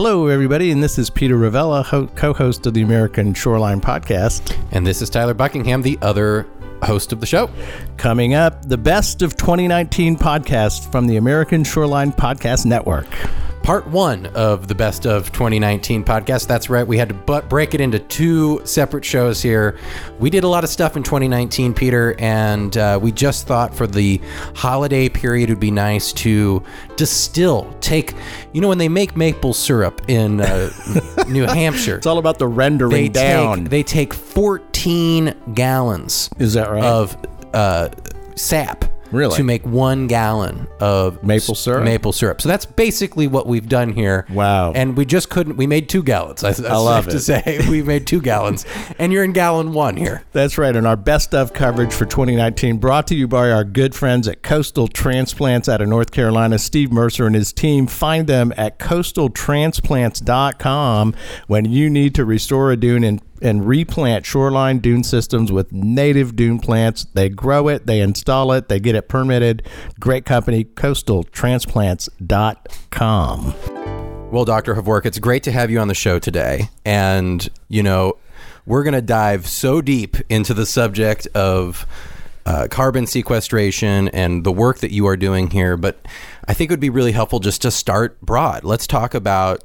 Hello, everybody, and this is Peter Ravella, ho- co host of the American Shoreline Podcast. And this is Tyler Buckingham, the other host of the show. Coming up, the best of 2019 podcasts from the American Shoreline Podcast Network part one of the best of 2019 podcast. That's right. We had to but break it into two separate shows here. We did a lot of stuff in 2019, Peter, and uh, we just thought for the holiday period, it would be nice to distill, take, you know, when they make maple syrup in uh, New Hampshire, it's all about the rendering they down. Take, they take 14 gallons. Is that right? Of uh, sap Really? To make one gallon of Maple syrup? Maple syrup. So that's basically what we've done here. Wow. And we just couldn't. We made two gallons. I, I love to say we made two gallons, and you're in gallon one here. That's right. And our best of coverage for 2019 brought to you by our good friends at Coastal Transplants out of North Carolina, Steve Mercer and his team. Find them at coastaltransplants.com when you need to restore a dune and and replant shoreline dune systems with native dune plants. They grow it, they install it, they get it permitted. Great company, coastaltransplants.com. Well, Dr. Havork, it's great to have you on the show today. And, you know, we're going to dive so deep into the subject of uh, carbon sequestration and the work that you are doing here. But I think it would be really helpful just to start broad. Let's talk about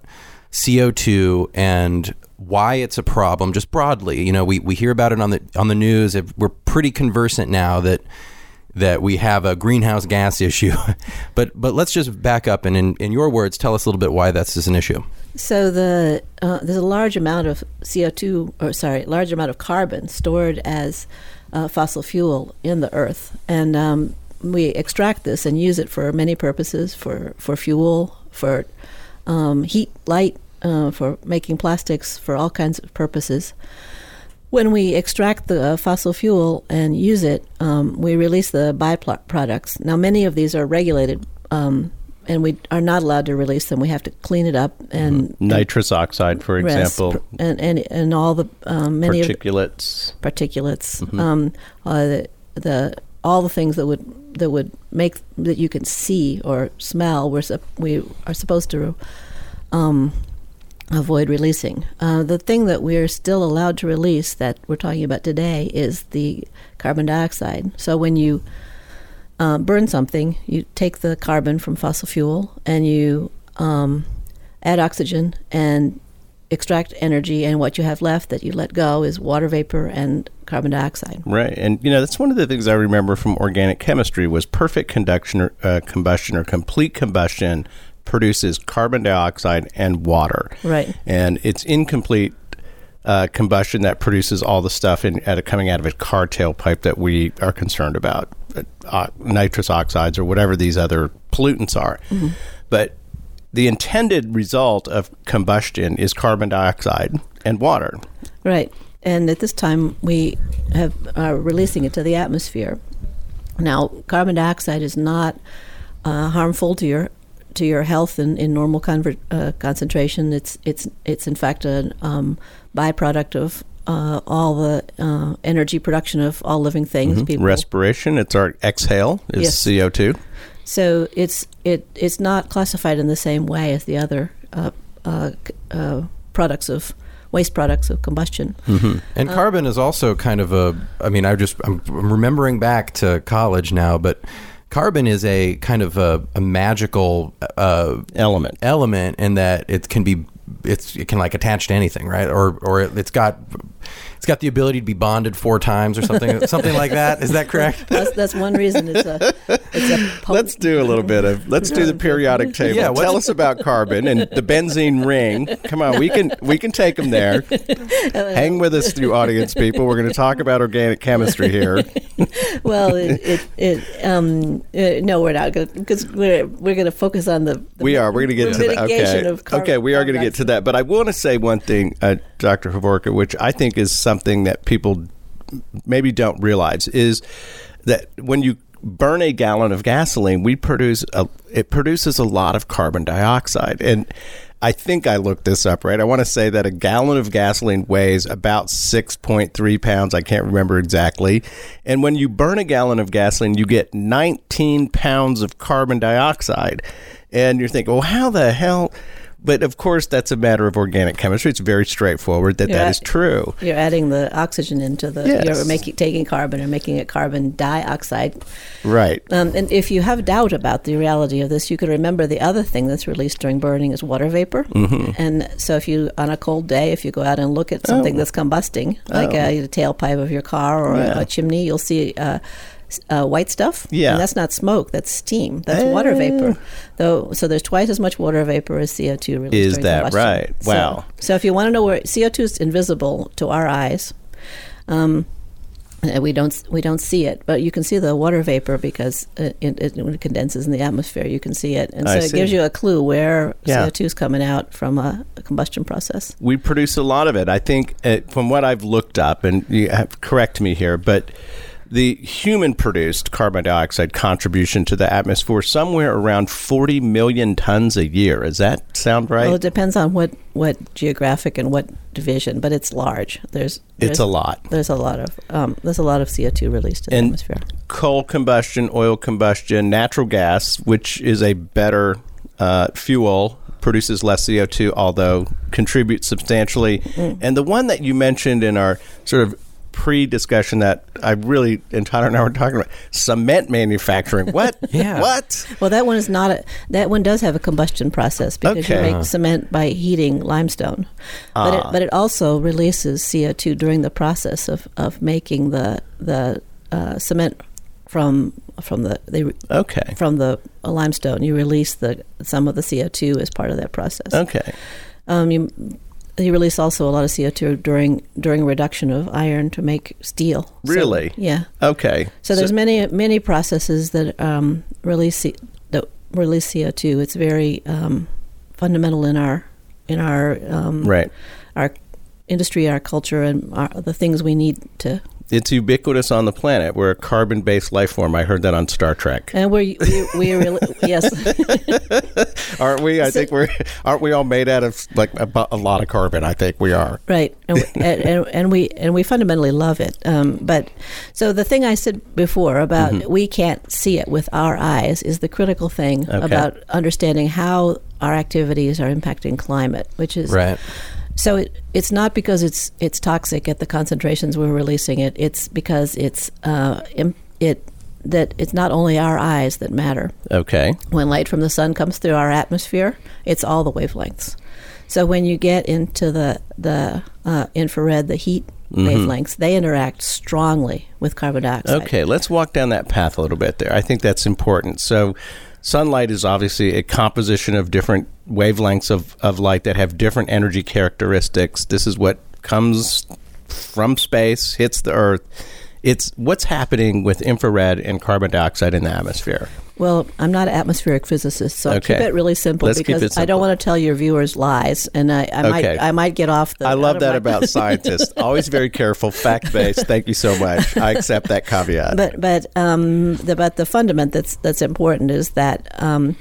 CO2 and why it's a problem just broadly. You know, we, we hear about it on the on the news. We're pretty conversant now that that we have a greenhouse gas issue. but but let's just back up and in, in your words, tell us a little bit why that's is an issue. So the uh, there's a large amount of CO2 or sorry, large amount of carbon stored as uh, fossil fuel in the earth, and um, we extract this and use it for many purposes for for fuel for um, heat, light, uh, for making plastics, for all kinds of purposes. When we extract the uh, fossil fuel and use it, um, we release the byproducts. Now, many of these are regulated, um, and we are not allowed to release them. We have to clean it up and mm-hmm. nitrous oxide, for example, and and and all the um, many particulates, particulates, mm-hmm. Um, uh, the, the all the things that would that would make that you can see or smell. We're we are supposed to um, avoid releasing. Uh, the thing that we're still allowed to release that we're talking about today is the carbon dioxide. So when you uh, burn something, you take the carbon from fossil fuel and you um, add oxygen and extract energy, and what you have left that you let go is water vapor and carbon dioxide. Right, and you know that's one of the things I remember from organic chemistry was perfect conduction or, uh, combustion or complete combustion produces carbon dioxide and water. Right, and it's incomplete uh, combustion that produces all the stuff in, at a, coming out of a car tailpipe that we are concerned about, uh, nitrous oxides or whatever these other pollutants are. Mm-hmm. But the intended result of combustion is carbon dioxide and water. Right. And at this time, we have are releasing it to the atmosphere. Now, carbon dioxide is not uh, harmful to your to your health in, in normal conver- uh, concentration. It's it's it's in fact a um, byproduct of uh, all the uh, energy production of all living things. Mm-hmm. People respiration. It's our exhale is yes. CO two. So it's it it's not classified in the same way as the other uh, uh, uh, products of waste products of combustion. Mm-hmm. And carbon is also kind of a. I mean, I just I'm remembering back to college now, but carbon is a kind of a, a magical uh, element element in that it can be it's it can like attach to anything, right? Or or it's got it's got the ability to be bonded four times or something something like that. Is that correct? That's, that's one reason it's a it's a potent, let's do a little bit of let's do the periodic table. Yeah, Tell us about carbon and the benzene ring. Come on, we can we can take them there. Hang with us, you audience people. We're going to talk about organic chemistry here. well, it, it, it um, uh, no, we're not going because we're we're going to focus on the, the we are we're going to get to that. Okay, okay, we are going to get to that. But I want to say one thing, uh, Dr. Havorka, which I think is something that people maybe don't realize is that when you burn a gallon of gasoline, we produce a, it produces a lot of carbon dioxide. And I think I looked this up right. I want to say that a gallon of gasoline weighs about 6.3 pounds. I can't remember exactly. And when you burn a gallon of gasoline, you get 19 pounds of carbon dioxide. And you're thinking, well, how the hell? But of course, that's a matter of organic chemistry. It's very straightforward that you're that at, is true. You're adding the oxygen into the. Yes. You're making taking carbon and making it carbon dioxide. Right. Um, and if you have doubt about the reality of this, you can remember the other thing that's released during burning is water vapor. Mm-hmm. And so, if you on a cold day, if you go out and look at something oh. that's combusting, like oh. a, a, tailpipe of your car or yeah. a, a, chimney, you'll see. Uh, uh, white stuff. Yeah, and that's not smoke. That's steam. That's water eh. vapor. Though, so there's twice as much water vapor as CO two released. Is that combustion. right? Wow. So, so, if you want to know where CO two is invisible to our eyes, um, we don't we don't see it, but you can see the water vapor because it, it, when it condenses in the atmosphere, you can see it, and so it gives you a clue where yeah. CO two is coming out from a, a, combustion process. We produce a lot of it. I think, uh, from what I've looked up, and you have, correct me here, but the human produced carbon dioxide contribution to the atmosphere somewhere around 40 million tons a year. Does that sound right? Well, it depends on what, what geographic and what division, but it's large. There's, there's it's a lot. There's a lot of um, there's a lot of CO two released in and the atmosphere. Coal combustion, oil combustion, natural gas, which is a better uh, fuel produces less CO2, although contributes substantially. Mm. And the one that you mentioned in our sort of pre-discussion that I really and Tyler and I were talking about cement manufacturing. What? yeah. What? Well, that one is not a. That one does have a combustion process because okay. you make uh-huh. cement by heating limestone, uh. but it, ah. but it also releases CO two during the process of, of making the the uh, cement from from the they, okay from the limestone. You release the some of the CO two as part of that process. Okay. Um, you they release also a lot of CO2 during during reduction of iron to make steel. Really? So, yeah. Okay. So, so, there's many many processes that um, release that release CO2. It's very um, fundamental in our in our um, right our industry, our culture, and our, the things we need to it's ubiquitous on the planet. We're a carbon-based life form. I heard that on Star Trek. And we're we, we really yes. aren't we? I so, think we're aren't we all made out of like a, a lot of carbon? I think we are. Right, and we, and, and, we and we fundamentally love it. Um, but so the thing I said before about mm-hmm. we can't see it with our eyes is the critical thing okay. about understanding how our activities are impacting climate, which is right so it, it's not because it's it's toxic at the concentrations we're releasing it. It's because it's uh, it that it's not only our eyes that matter. Okay. When light from the sun comes through our atmosphere, it's all the wavelengths. So when you get into the the uh, infrared, the heat mm-hmm. wavelengths, they interact strongly with carbon dioxide. Okay, let's walk down that path a little bit there. I think that's important. So sunlight is obviously a composition of different wavelengths of, of light that have different energy characteristics. This is what comes from space, hits the Earth. It's what's happening with infrared and carbon dioxide in the atmosphere. Well, I'm not an atmospheric physicist, so okay. keep it really simple Let's because simple. I don't want to tell your viewers lies, and I, I okay. might I might get off the. I love that about scientists. Always very careful, fact based. Thank you so much. I accept that caveat. But but um, the but the fundament that's that's important is that um,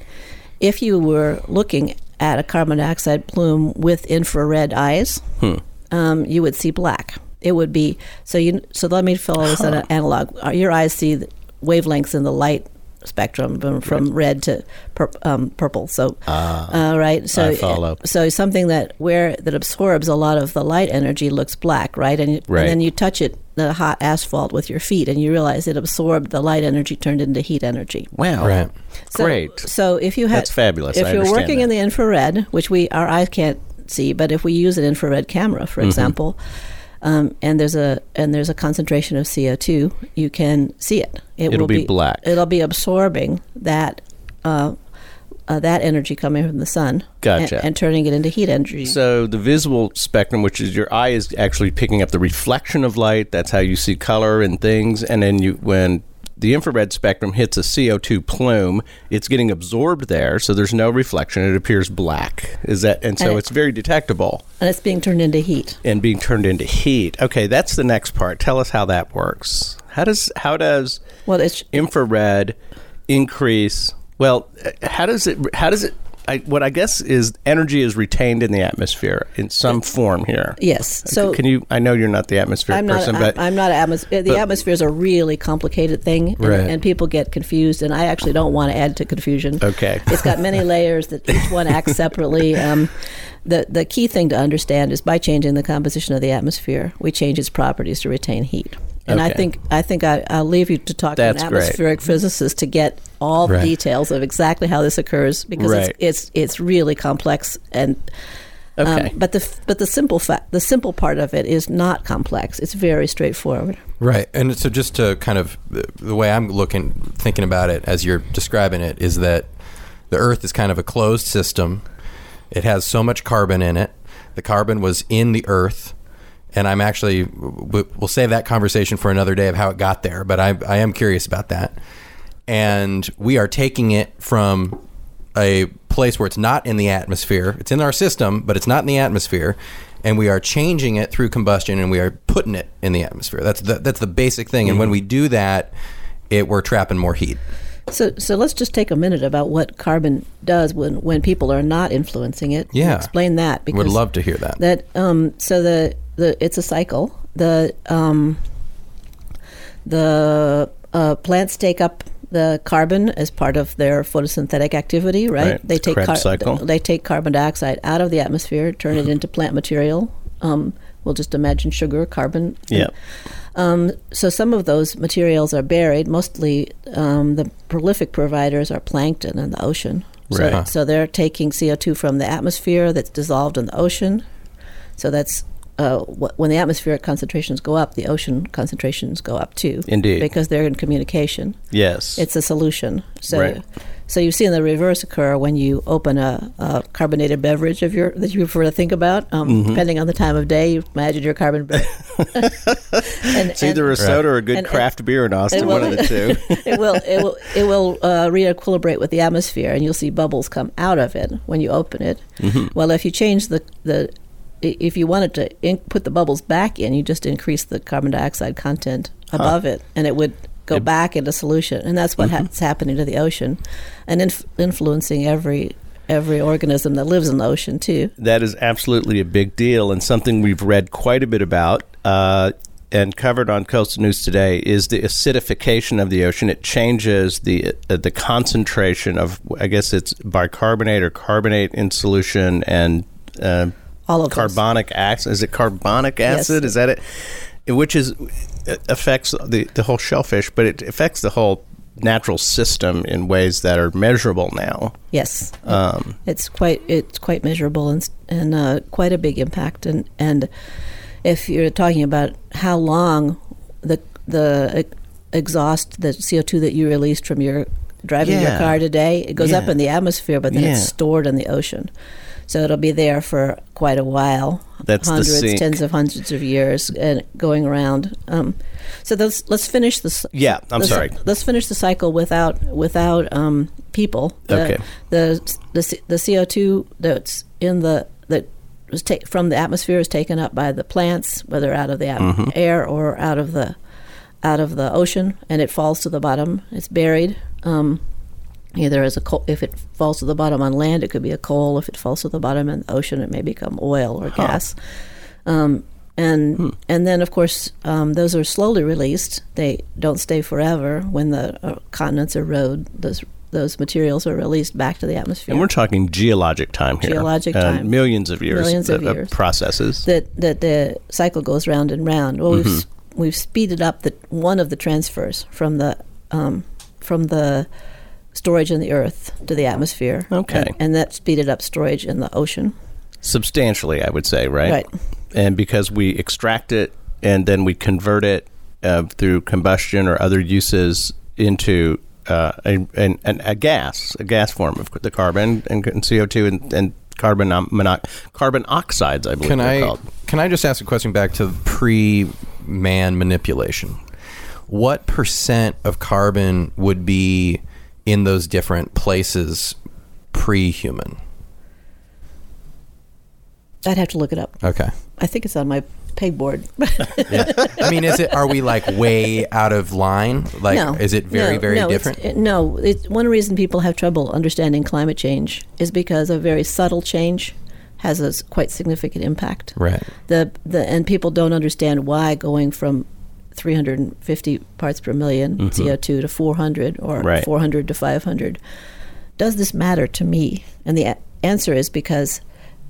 if you were looking at a carbon dioxide plume with infrared eyes, hmm. um, you would see black. It would be so you. So let me follow this huh. analog. Your eyes see wavelengths in the light spectrum from, from right. red to pur- um, purple. So, ah, uh, right. So, so something that where that absorbs a lot of the light energy looks black, right? And, right. and then you touch it, the hot asphalt with your feet, and you realize it absorbed the light energy, turned into heat energy. Wow, right. So, Great. So if you have that's fabulous. If I you're working that. in the infrared, which we our eyes can't see, but if we use an infrared camera, for mm-hmm. example um, and there's a and there's a concentration of CO2, you can see it. It will be, be, black. It'll be absorbing that. Uh, uh, that energy coming from the sun, gotcha, and, and, turning it into heat energy. So the visible spectrum, which is your eye, is actually picking up the reflection of light. That's how you see color and things. And then you, when the infrared spectrum hits a CO2 plume, it's getting absorbed there, so there's no reflection. It appears black. Is that and so and it's very detectable. And it's being turned into heat. And being turned into heat. Okay, that's the next part. Tell us how that works. How does how does well it's infrared increase? Well, uh, how does it how does it I, what I guess is energy is retained in the atmosphere in some form here. Yes. So can you? I know you're not the atmosphere I'm person, not, but I'm not atmosphere. The atmosphere is a really complicated thing, and, right. and, people get confused. And I actually don't want to add to confusion. Okay. It's got many layers that each one acts separately. Um, the the key thing to understand is by changing the composition of the atmosphere, we change its properties to retain heat. And okay. I think I think I, will leave you to talk That's to an atmospheric great. physicist to get all right. the details of exactly how this occurs because right. it's, it's it's really complex and. Okay. Um, but the but the simple fa- the simple part of it is not complex. It's very straightforward. Right, and so just to kind of the way I'm looking thinking about it as you're describing it is that the Earth is kind of a closed system. It has so much carbon in it. The carbon was in the Earth and I'm actually we'll save that conversation for another day of how it got there. But I, I am curious about that, and we are taking it from a place where it's not in the atmosphere. It's in our system, but it's not in the atmosphere, and we are changing it through combustion, and we are putting it in the atmosphere. That's the that's the basic thing. And when we do that, it we're trapping more heat. So, so let's just take a minute about what carbon does when, when people are not influencing it. Yeah, explain that. Because we would love to hear that. That um, so the the it's a cycle. The um, the uh, plants take up the carbon as part of their photosynthetic activity, right? right. They take car- cycle. they take carbon dioxide out of the atmosphere, turn it into plant material. Um, we'll just imagine sugar, carbon. Yeah. Um, so some of those materials are buried. Mostly, um, the prolific providers are plankton in the ocean. So, Right. so they're taking CO two from the atmosphere that's dissolved in the ocean. So that's uh, when the atmospheric concentrations go up, the ocean concentrations go up too. Indeed. because they're in communication. Yes. It's a solution. So, Right. so you've seen the reverse occur when you open a, a carbonated beverage of your that you prefer to think about. Um, Mm-hmm. Depending on the time of day, you imagine your carbon. Be- and, it's either a soda or a good and- craft beer in Austin, it will- one of the two. it will it will it will uh, re-equilibrate with the atmosphere, and you'll see bubbles come out of it when you open it. Mm-hmm. Well, if you change the the if you wanted to in, put the bubbles back in, you just increase the carbon dioxide content above it, and it would go It- back into solution. And that's what's Mm-hmm. ha- happening to the ocean, and inf- influencing every every organism that lives in the ocean too. That is absolutely a big deal, and something we've read quite a bit about. Uh, and covered on Coastal News today is the acidification of the ocean. It changes the uh, the concentration of, I guess it's bicarbonate or carbonate in solution, and uh, All of those. carbonic acid. Is it carbonic acid? Yes. Is that it? Which is it affects the the whole shellfish, but it affects the whole natural system in ways that are measurable now. Yes, Um, it's quite it's quite measurable and and uh, quite a big impact. And and if you're talking about how long the the exhaust the CO two that you released from your driving your car today, it goes up in the atmosphere, but then it's stored in the ocean. So it'll be there for quite a while. That's hundreds, tens of hundreds of years, and going around. Um, so let's let's finish this. Yeah, I'm the- sorry. Let's finish the cycle without without um, people. The- Okay. The the the CO two that's in the that was ta- from the atmosphere is taken up by the plants, whether out of the Mm-hmm. air or out of the out of the ocean, and it falls to the bottom. It's buried. Um, either as a coal, if it falls to the bottom on land, it could be a coal. If it falls to the bottom in the ocean, it may become oil or gas. Um, and Hmm. and then of course um, those are slowly released. They don't stay forever. When the uh, continents erode, those those materials are released back to the atmosphere. And we're talking geologic time here. Geologic Uh, time. millions of years, Millions of years. processes. that that the cycle goes round and round. Well, we've Mm-hmm. s- we've speeded up the one of the transfers from the um, from the storage in the earth to the atmosphere. Okay. and, and that speeded up storage in the ocean. Substantially, I would say, right? Right. And because we extract it and then we convert it uh, through combustion or other uses into uh, a, an, an, a gas, a gas form of the carbon and, and CO2 and, and carbon monox- carbon oxides, I believe Can they're I called. can I just ask a question back to pre-man manipulation? What percent of carbon would be in those different places pre-human? I'd have to look it up. Okay. I think it's on my pegboard. yeah. I mean, is it? Are we like way out of line? Like, no, is it very, no, very no, different? It's, no, it's, one reason people have trouble understanding climate change is because a very subtle change has a quite significant impact. Right. The the and people don't understand why going from 350 parts per 1000000 mm-hmm. CO2 to 400 or right. 400 to 500. Does this matter to me? And the a- answer is because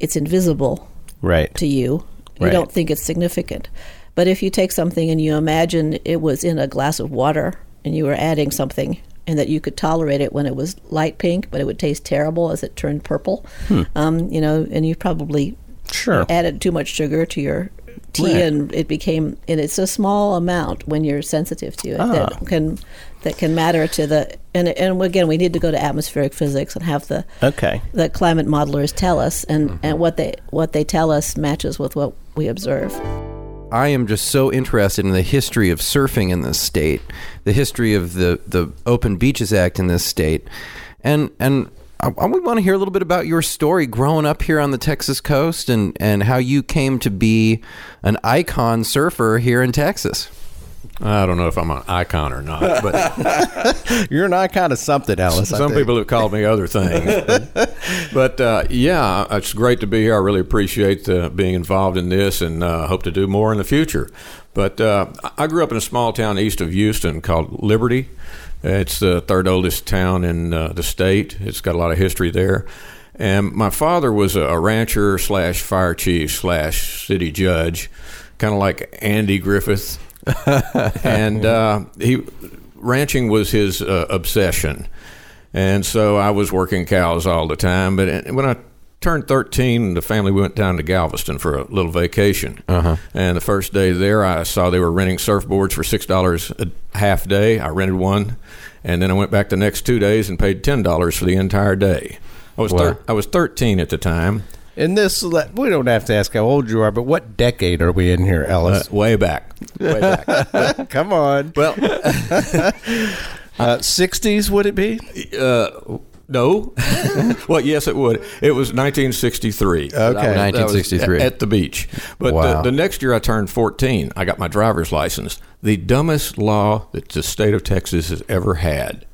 it's invisible right. to you. You right. don't think it's significant. But if you take something and you imagine it was in a glass of water and you were adding something and that you could tolerate it when it was light pink, but it would taste terrible as it turned purple, hmm. um, you know, and you probably sure. added too much sugar to your tea right. and it became and it's a small amount when you're sensitive to it ah. that can that can matter to the and and again we need to go to atmospheric physics and have the okay the climate modelers tell us and mm-hmm. and what they what they tell us matches with what we observe I am just so interested in the history of surfing in this state, the history of the, the Open Beaches Act in this state, and and I, I want to hear a little bit about your story growing up here on the Texas coast and and how you came to be an icon surfer here in Texas. I don't know if I'm an icon or not, but you're an icon of something, Ellis. Some people have called me other things, but, but uh, yeah, it's great to be here. I really appreciate uh, being involved in this, and uh, hope to do more in the future. But uh, I grew up in a small town east of Houston called Liberty. It's the third oldest town in uh, the state. It's got a lot of history there. And my father was a rancher slash fire chief slash city judge, kind of like Andy Griffith and uh, he ranching was his uh, obsession, and so I was working cows all the time. But when I turned 13, the family went down to Galveston for a little vacation. Uh-huh. And the first day there, I saw they were renting surfboards for six dollars a half day. I rented one, and then I went back the next two days and paid ten dollars for the entire day. I was wow. thir- I was 13 at the time, in this, we don't have to ask how old you are, but what decade are we in here, Ellis? Uh, way back. Way back. Come on. Well, uh, 60s would it be? Uh, no. well, yes, it would. It was 1963. Okay. 1963. At, the beach. But wow. the, the next year I turned 14. I got my driver's license. The dumbest law that the state of Texas has ever had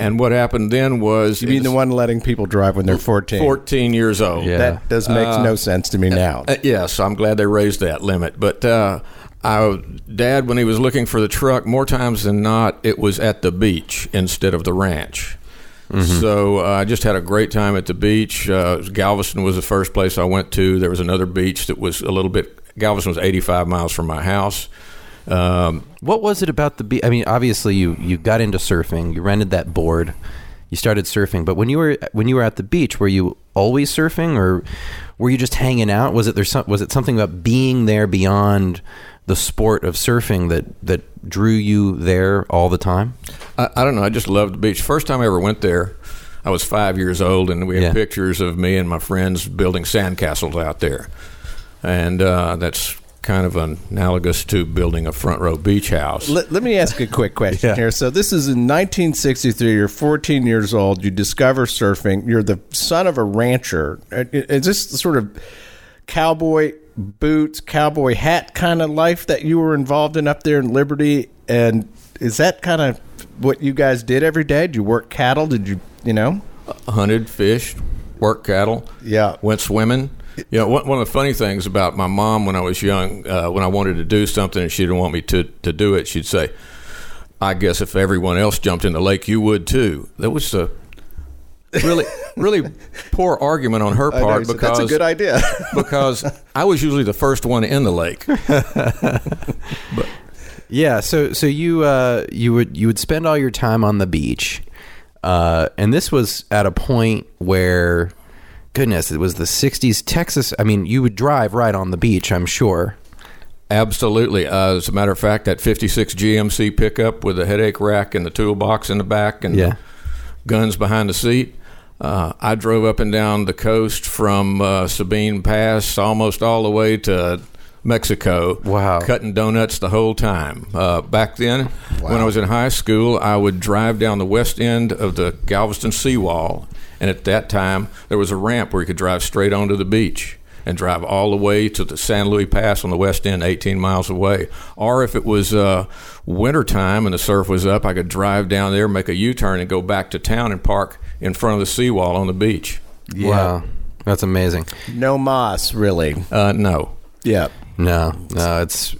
and what happened then was you mean the one letting people drive when they're 14? 14 years old. Yeah. That does make uh, no sense to me now. Uh, yes, I'm glad they raised that limit. But uh, I, Dad, when he was looking for the truck, more times than not, it was at the beach instead of the ranch. Mm-hmm. So uh, I just had a great time at the beach. Uh, Galveston was the first place I went to. There was another beach that was a little bit. Galveston was 85 miles from my house. Um, what was it about the beach? I mean, obviously you you got into surfing. You rented that board. You started surfing, but when you were when you were at the beach, were you always surfing, or were you just hanging out? Was it there? Some, was it something about being there beyond the sport of surfing that that drew you there all the time? I, I don't know. I just loved the beach. First time I ever went there, I was five years old, and we have yeah. pictures of me and my friends building sandcastles out there, and uh, that's kind of analogous to building a front row beach house. Let, let me ask a quick question yeah. here. So this is in 1963. You're 14 years old. You discover surfing. You're the son of a rancher. Is this sort of cowboy boots, cowboy hat kind of life that you were involved in up there in Liberty? And is that kind of what you guys did every day? Did you work cattle? Did you, you know? Hunted, fished, worked cattle. Yeah. Went swimming. You know, one, one of the funny things about my mom when I was young, uh, when I wanted to do something and she didn't want me to, to do it, she'd say, I guess if everyone else jumped in the lake, you would too. That was a really, really poor argument on her part know, because that's a good idea. because I was usually the first one in the lake. but yeah, so so you uh, you would you would spend all your time on the beach, uh, and this was at a point where goodness, it was the 60s Texas. I mean, you would drive right on the beach, I'm sure. Absolutely. Uh, as a matter of fact, that 56 GMC pickup with the headache rack and the toolbox in the back and yeah. guns behind the seat. Uh, I drove up and down the coast from uh, Sabine Pass almost all the way to Mexico. Wow. Cutting donuts the whole time. Uh, back then, wow. when I was in high school, I would drive down the west end of the Galveston seawall and at that time, there was a ramp where you could drive straight onto the beach. and drive all the way to the San Luis Pass on the west end, 18 miles away. Or if it was uh, wintertime and the surf was up, I could drive down there, make a U turn, and go back to town and park in front of the seawall on the beach. Yeah. Wow. That's amazing. No moss, really. Uh, no. Yeah. No, no, it's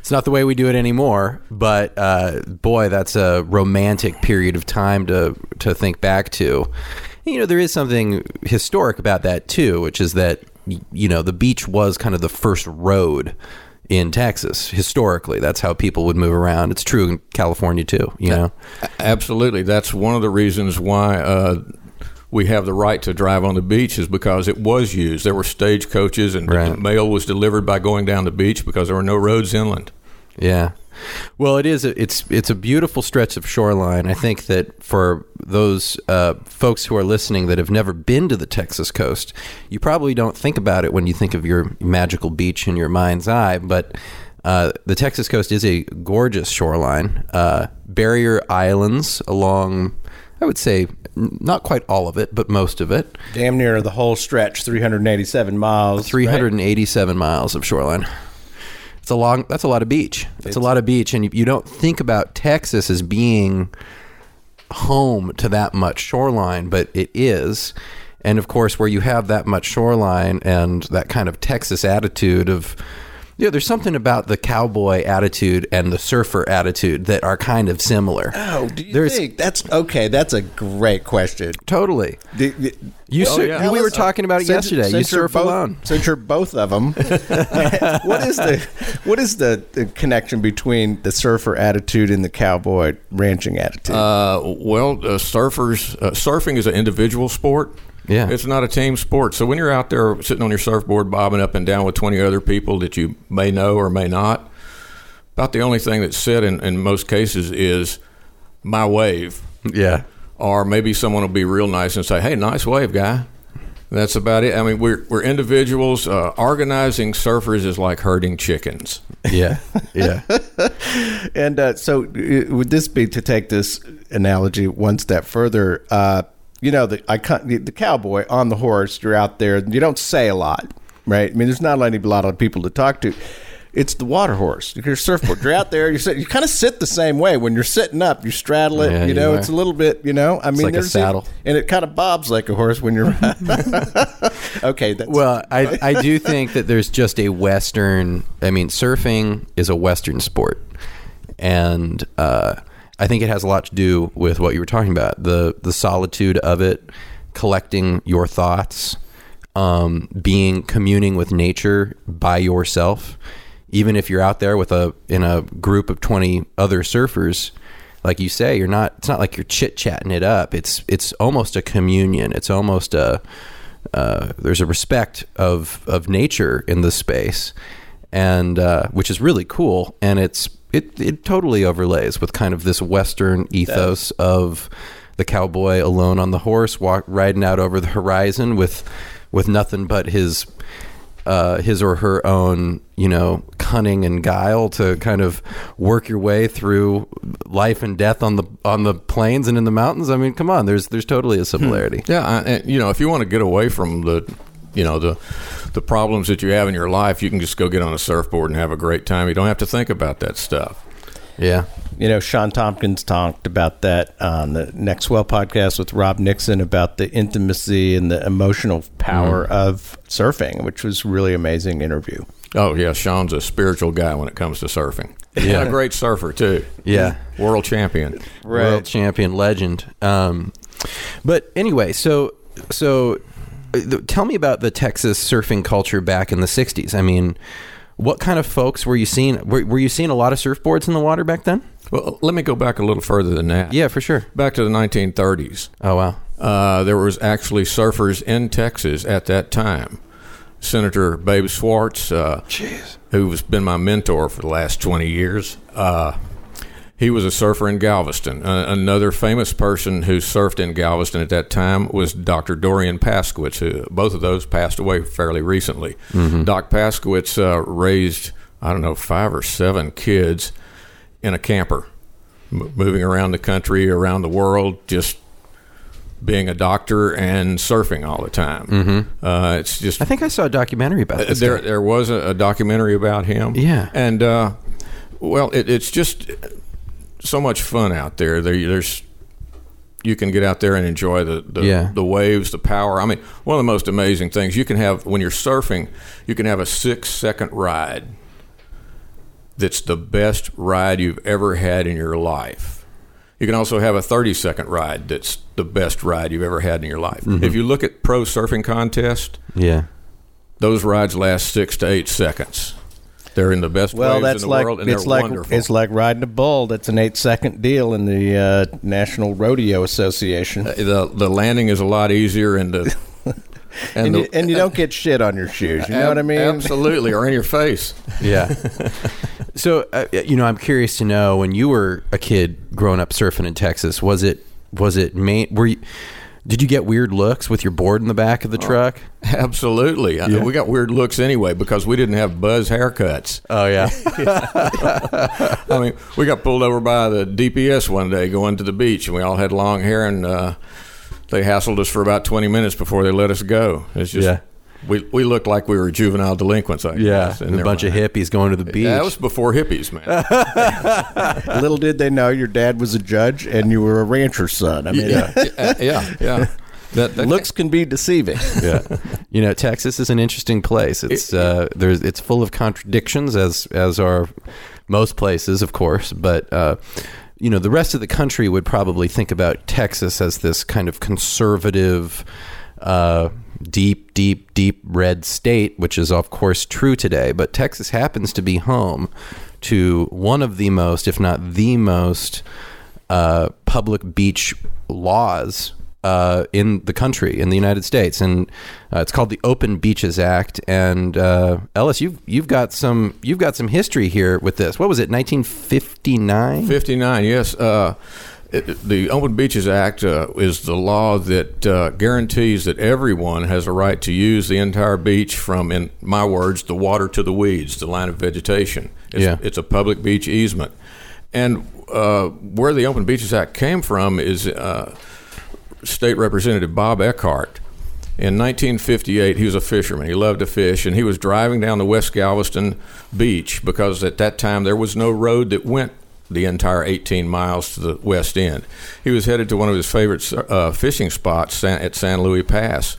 it's not the way we do it anymore. But uh, boy, that's a romantic period of time to to think back to. You know, there is something historic about that too, which is that you know the beach was kind of the first road in Texas historically. That's how people would move around. It's true in California too. You know, absolutely. That's one of the reasons why. Uh, we have the right to drive on the beach is because it was used. There were stagecoaches, and right. mail was delivered by going down the beach because there were no roads inland. Yeah. Well, it is. A, it's it's a beautiful stretch of shoreline. I think that for those uh, folks who are listening that have never been to the Texas coast, you probably don't think about it when you think of your magical beach in your mind's eye. But uh, the Texas coast is a gorgeous shoreline. Uh, barrier islands along, I would say, not quite all of it, but most of it. Damn near the whole stretch, 387 miles. 387 right? miles of shoreline. It's a long. That's a lot of beach. It's, it's a lot of beach, and you, you don't think about Texas as being home to that much shoreline, but it is. And of course, where you have that much shoreline and that kind of Texas attitude of yeah, there's something about the cowboy attitude and the surfer attitude that are kind of similar. Oh, do you there's, think that's okay? That's a great question. Totally. Do, do, you oh, sur- yeah. we were talking about it since, yesterday. Since you surf both, alone. Since you're both of them, what is the what is the, the, connection between the surfer attitude and the cowboy ranching attitude? Uh, well, uh, surfers uh, surfing is an individual sport. Yeah. It's not a team sport. So when you're out there sitting on your surfboard bobbing up and down with 20 other people that you may know or may not, about the only thing that's said in, in most cases is my wave. Yeah. Or maybe someone will be real nice and say, hey, nice wave, guy. That's about it. I mean, we're, we're individuals. Uh, organizing surfers is like herding chickens. Yeah. Yeah. and uh, so, uh, would this be to take this analogy one step further? Uh, you know, the I the cowboy on the horse. You're out there. You don't say a lot, right? I mean, there's not a lot of people to talk to. It's the water horse. Your surfboard. You're out there. You sit. You kind of sit the same way when you're sitting up. You straddle it. Yeah, you know, you it's a little bit. You know, I it's mean, like a saddle, and it kind of bobs like a horse when you're. okay. That's, well, I I do think that there's just a Western. I mean, surfing is a Western sport, and. uh I think it has a lot to do with what you were talking about the the solitude of it, collecting your thoughts, um, being communing with nature by yourself. Even if you're out there with a in a group of twenty other surfers, like you say, you're not. It's not like you're chit chatting it up. It's it's almost a communion. It's almost a uh, there's a respect of of nature in the space, and uh, which is really cool. And it's it it totally overlays with kind of this Western ethos of the cowboy alone on the horse, walk riding out over the horizon with with nothing but his uh, his or her own, you know, cunning and guile to kind of work your way through life and death on the on the plains and in the mountains. I mean, come on, there's there's totally a similarity. Hmm. Yeah, and, you know, if you want to get away from the, you know, the the problems that you have in your life, you can just go get on a surfboard and have a great time. You don't have to think about that stuff. Yeah. You know, Sean Tomson talked about that on the Next Well podcast with Rob Nixon about the intimacy and the emotional power mm of surfing, which was really amazing interview. Oh yeah, Sean's a spiritual guy when it comes to surfing. Yeah, a great surfer too. Yeah, world champion, right. world champion, legend. Um, but anyway, so so tell me about the Texas surfing culture back in the '60s. I mean, what kind of folks were you seeing? Were, were you seeing a lot of surfboards in the water back then? Well, let me go back a little further than that. Yeah, for sure. Back to the 1930s. Oh wow. Uh, there was actually surfers in Texas at that time. Senator Babe Schwartz, uh, who's been my mentor for the last 20 years, uh, he was a surfer in Galveston. Uh, another famous person who surfed in Galveston at that time was Dr. Dorian Paskowitz. Who, both of those passed away fairly recently. Mm-hmm. Doc Paskowitz uh, raised, I don't know, five or seven kids in a camper, m- moving around the country, around the world, just being a doctor and surfing all the time. Mm-hmm. Uh, it's just. I think I saw a documentary about this. There, guy. there was a, a, documentary about him. Yeah, and uh, well, it, it's just so much fun out there. there. There's you can get out there and enjoy the the, yeah. the, waves, the power. I mean, one of the most amazing things you can have when you're surfing, you can have a six second ride. That's the best ride you've ever had in your life. You can also have a 30 second ride that's the best ride you've ever had in your life. Mm-hmm. If you look at pro surfing contest, yeah, those rides last six to eight seconds. They're in the best well, waves that's in the like, world, and it's they're like, wonderful. It's like riding a bull. That's an eight-second deal in the uh, National Rodeo Association. Uh, the the landing is a lot easier, and the and, and, the, you, and you don't get shit on your shoes. You know what I mean? Absolutely, or in your face. Yeah. so, uh, you know, I'm curious to know when you were a kid growing up surfing in Texas, was it was it main? Were you? Did you get weird looks with your board in the back of the truck? Oh, absolutely. Yeah. We got weird looks anyway because we didn't have buzz haircuts. Oh yeah. I mean, we got pulled over by the DPS one day going to the beach, and we all had long hair, and uh, they hassled us for about twenty minutes before they let us go. It's just yeah we we looked like we were juvenile delinquents. I yeah, and a bunch mind. of hippies going to the beach. that was before hippies, man. Little did they know your dad was a judge and you were a rancher's son. I mean, yeah, uh, yeah, yeah. That, that, looks can be deceiving. yeah, you know, Texas is an interesting place. It's uh, there's it's full of contradictions as as are most places, of course, but. Uh, you know, the rest of the country would probably think about Texas as this kind of conservative, uh, deep, deep, deep red state, which is, of course, true today. But Texas happens to be home to one of the most, if not the most, uh, public beach laws uh, in the country, in the United States, and uh, it's called the Open Beaches Act. And uh, Ellis, you've you've got some you've got some history here with this. What was it, 1959? 59, yes. It, the Open Beaches Act uh, is the law that uh, guarantees that everyone has a right to use the entire beach from, in my words, the water to the weeds, the line of vegetation. It's, yeah. it's a public beach easement. And uh, where the Open Beaches Act came from is uh, State Representative Bob Eckhardt. In 1958, he was a fisherman. He loved to fish, and he was driving down the West Galveston beach because at that time there was no road that went the entire 18 miles to the west end. He was headed to one of his favorite uh, fishing spots at San Luis Pass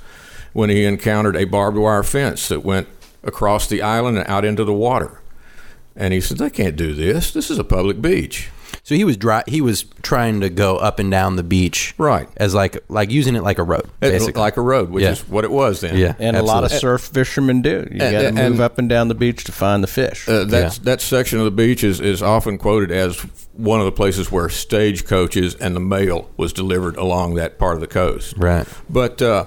when he encountered a barbed wire fence that went across the island and out into the water. And he said, "They can't do this. This is a public beach." So he was dry, he was trying to go up and down the beach, right? As like like using it like a road, basically. like a road, which yeah. is what it was then. Yeah, and absolutely. a lot of surf fishermen do. You got to move and, up and down the beach to find the fish. Uh, that yeah. that section of the beach is, is often quoted as one of the places where stagecoaches and the mail was delivered along that part of the coast. Right, but. Uh,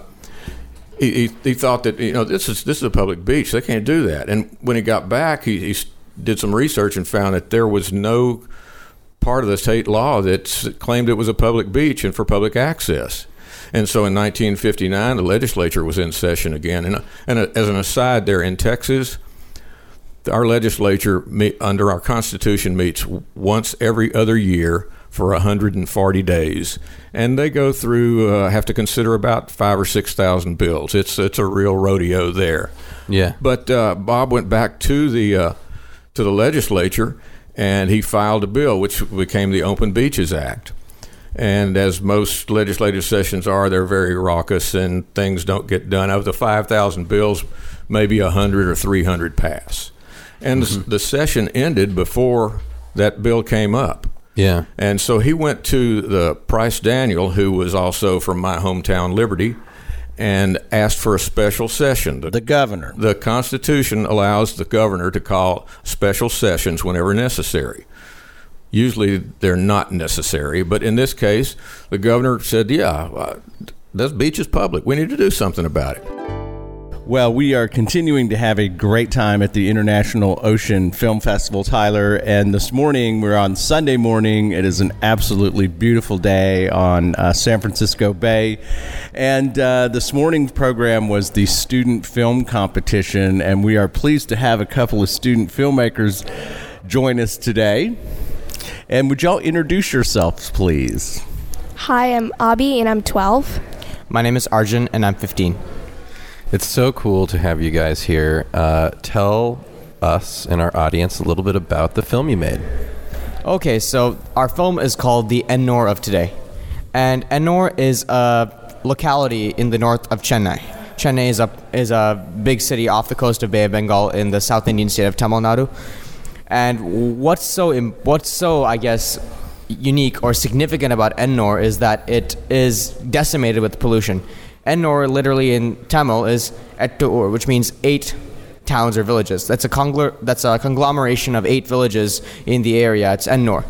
he, he, he, thought that you know this is this is a public beach. They can't do that. And when he got back, he, he did some research and found that there was no part of the state law that claimed it was a public beach and for public access. And so in 1959, the legislature was in session again. And, and as an aside, there in Texas, our legislature, meet, under our Constitution, meets once every other year for 140 days, and they go through uh, have to consider about five or six thousand bills. It's it's a real rodeo there. Yeah. But uh, Bob went back to the uh, to the legislature and he filed a bill which became the Open Beaches Act. And as most legislative sessions are, they're very raucous and things don't get done. Of the 5,000 bills, maybe 100 or 300 pass. And mm-hmm. the, the session ended before that bill came up. Yeah. And so he went to the Price Daniel, who was also from my hometown, Liberty, and asked for a special session. The, the, governor. The Constitution allows the governor to call special sessions whenever necessary. Usually they're not necessary, but in this case, the governor said, Yeah, uh, this beach is public. We need to do something about it. Well, we are continuing to have a great time at the International Ocean Film Festival, Tyler. And this morning, we're on Sunday morning. It is an absolutely beautiful day on uh, San Francisco Bay. And uh, this morning's program was the student film competition. And we are pleased to have a couple of student filmmakers join us today. And would y'all introduce yourselves, please? Hi, I'm Abby and I'm 12. My name is Arjun and I'm 15. It's so cool to have you guys here. Uh, tell us and our audience a little bit about the film you made. Okay, so our film is called The Ennor of Today. And Ennor is a locality in the north of Chennai. Chennai is a, is a big city off the coast of Bay of Bengal in the South Indian state of Tamil Nadu. And what's so, what's so, I guess, unique or significant about Ennor is that it is decimated with pollution. Ennore, literally in Tamil, is Ettur, which means eight towns or villages. That's a, congl- that's a conglomeration of eight villages in the area. It's Ennore.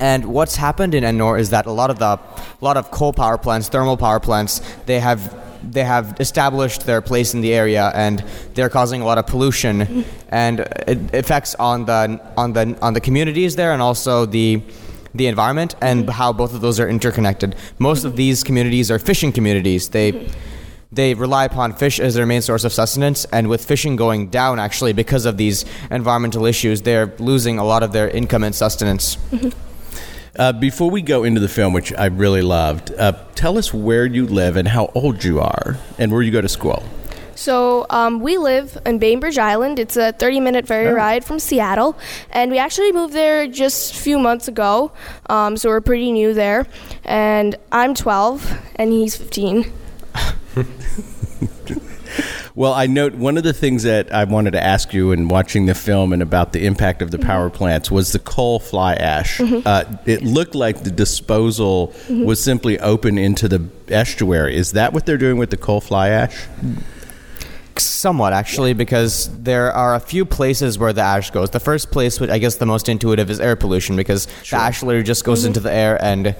And what's happened in Ennore is that a lot of the a lot of coal power plants, thermal power plants, they have they have established their place in the area and they're causing a lot of pollution and effects on the on the on the communities there and also the the environment and mm-hmm. how both of those are interconnected. Most of these communities are fishing communities. They mm-hmm. they rely upon fish as their main source of sustenance, and with fishing going down, actually because of these environmental issues, they're losing a lot of their income and sustenance. Mm-hmm. Uh, before we go into the film, which I really loved, uh, tell us where you live and how old you are, and where you go to school. So um, we live in Bainbridge Island. It's a 30 minute ferry oh. ride from Seattle. And we actually moved there just a few months ago. Um, so we're pretty new there. And I'm 12 and he's 15. Well, I note one of the things that I wanted to ask you in watching the film and about the impact of the mm-hmm. power plants was the coal fly ash. Mm-hmm. Uh, it looked like the disposal mm-hmm. was simply open into the estuary. Is that what they're doing with the coal fly ash? Somewhat, actually, because there are a few places where the ash goes. The first place, which I guess the most intuitive, is air pollution, because sure. the ash literally just goes mm-hmm. into the air. And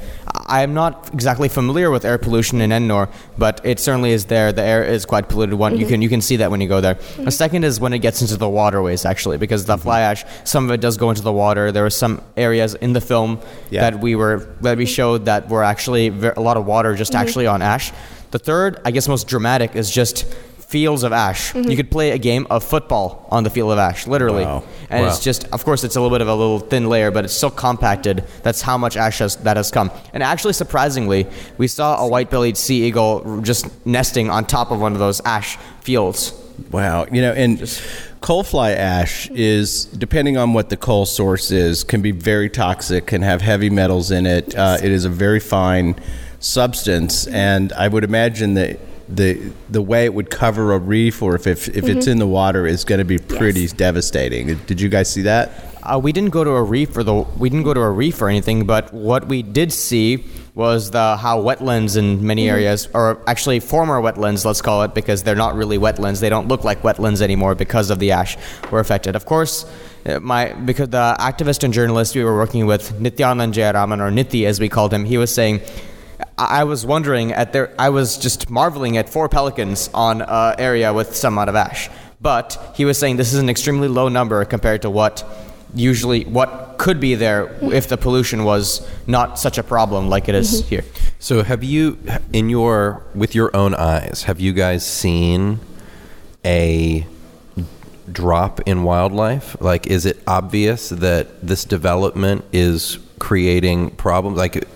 I am not exactly familiar with air pollution in Ennore, but it certainly is there. The air is quite polluted. One, mm-hmm. you can you can see that when you go there. Mm-hmm. The second is when it gets into the waterways, actually, because the fly ash, some of it does go into the water. There were some areas in the film yeah. that we were that we showed that were actually a lot of water just mm-hmm. actually on ash. The third, I guess, most dramatic is just fields of ash. Mm-hmm. You could play a game of football on the field of ash, literally. Wow. And wow. it's just, of course, it's a little bit of a little thin layer, but it's still compacted. That's how much ash has, that has come. And actually, surprisingly, we saw a white-bellied sea eagle just nesting on top of one of those ash fields. Wow, you know, and coal fly ash is depending on what the coal source is, can be very toxic, can have heavy metals in it. Uh, it is a very fine substance, and I would imagine that the the way it would cover a reef or if if, if mm-hmm. it's in the water is going to be pretty yes. devastating. Did you guys see that? Uh, we didn't go to a reef or the we didn't go to a reef or anything, but what we did see was the how wetlands in many mm-hmm. areas, or actually former wetlands, let's call it, because they're not really wetlands. They don't look like wetlands anymore because of the ash, were affected. Of course, uh, my because the activist and journalist we were working with, Nityanand Jayaraman or Nithi as we called him, he was saying I was wondering at there. I was just marveling at four pelicans on an area with some amount of ash. But he was saying this is an extremely low number compared to what usually what could be there if the pollution was not such a problem like it is mm-hmm. here. So have you in your with your own eyes have you guys seen a drop in wildlife? Like is it obvious that this development is creating problems like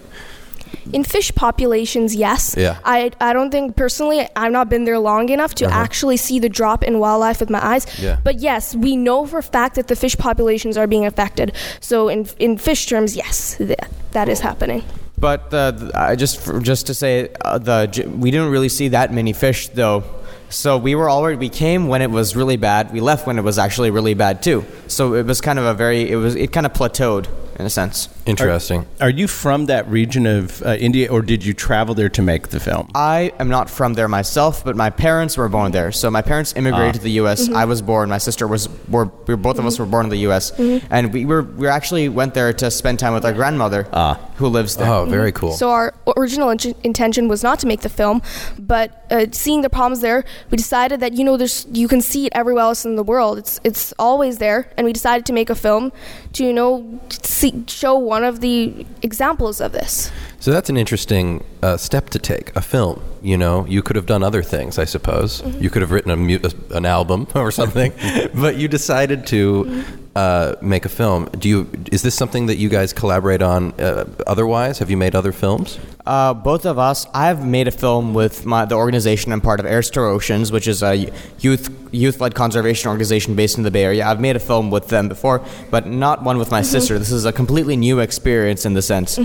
in fish populations, yes. Yeah. I, I don't think personally I've not been there long enough to uh-huh. actually see the drop in wildlife with my eyes. Yeah. But yes, we know for a fact that the fish populations are being affected. So in in fish terms, yes, that, that is happening. But uh, just just to say, uh, the we didn't really see that many fish though. So we were already we came when it was really bad. We left when it was actually really bad too. So it was kind of a very it was it kind of plateaued in a sense. Interesting. Are, are you from that region of uh, India, or did you travel there to make the film? I am not from there myself, but my parents were born there. So my parents immigrated ah. to the U.S. Mm-hmm. I was born. My sister was. Were, we were both mm-hmm. of us were born in the U.S. Mm-hmm. and we were we actually went there to spend time with our grandmother, ah. Who lives there. Oh, very cool. So our original in- intention was not to make the film, but uh, seeing the problems there, we decided that you know there's you can see it everywhere else in the world. It's it's always there, and we decided to make a film to you know see, show one of the examples of this. So that's an interesting uh, step to take. A film, you know, you could have done other things, I suppose. Mm-hmm. You could have written a mu- an album or something, but you decided to mm-hmm. uh, make a film. Do you? Is this something that you guys collaborate on? Uh, otherwise, have you made other films? Uh, both of us. I've made a film with my, the organization I'm part of, Heirs To Our Oceans, which is a youth youth-led conservation organization based in the Bay Area. I've made a film with them before, but not one with my mm-hmm. sister. This is a completely new experience in the sense.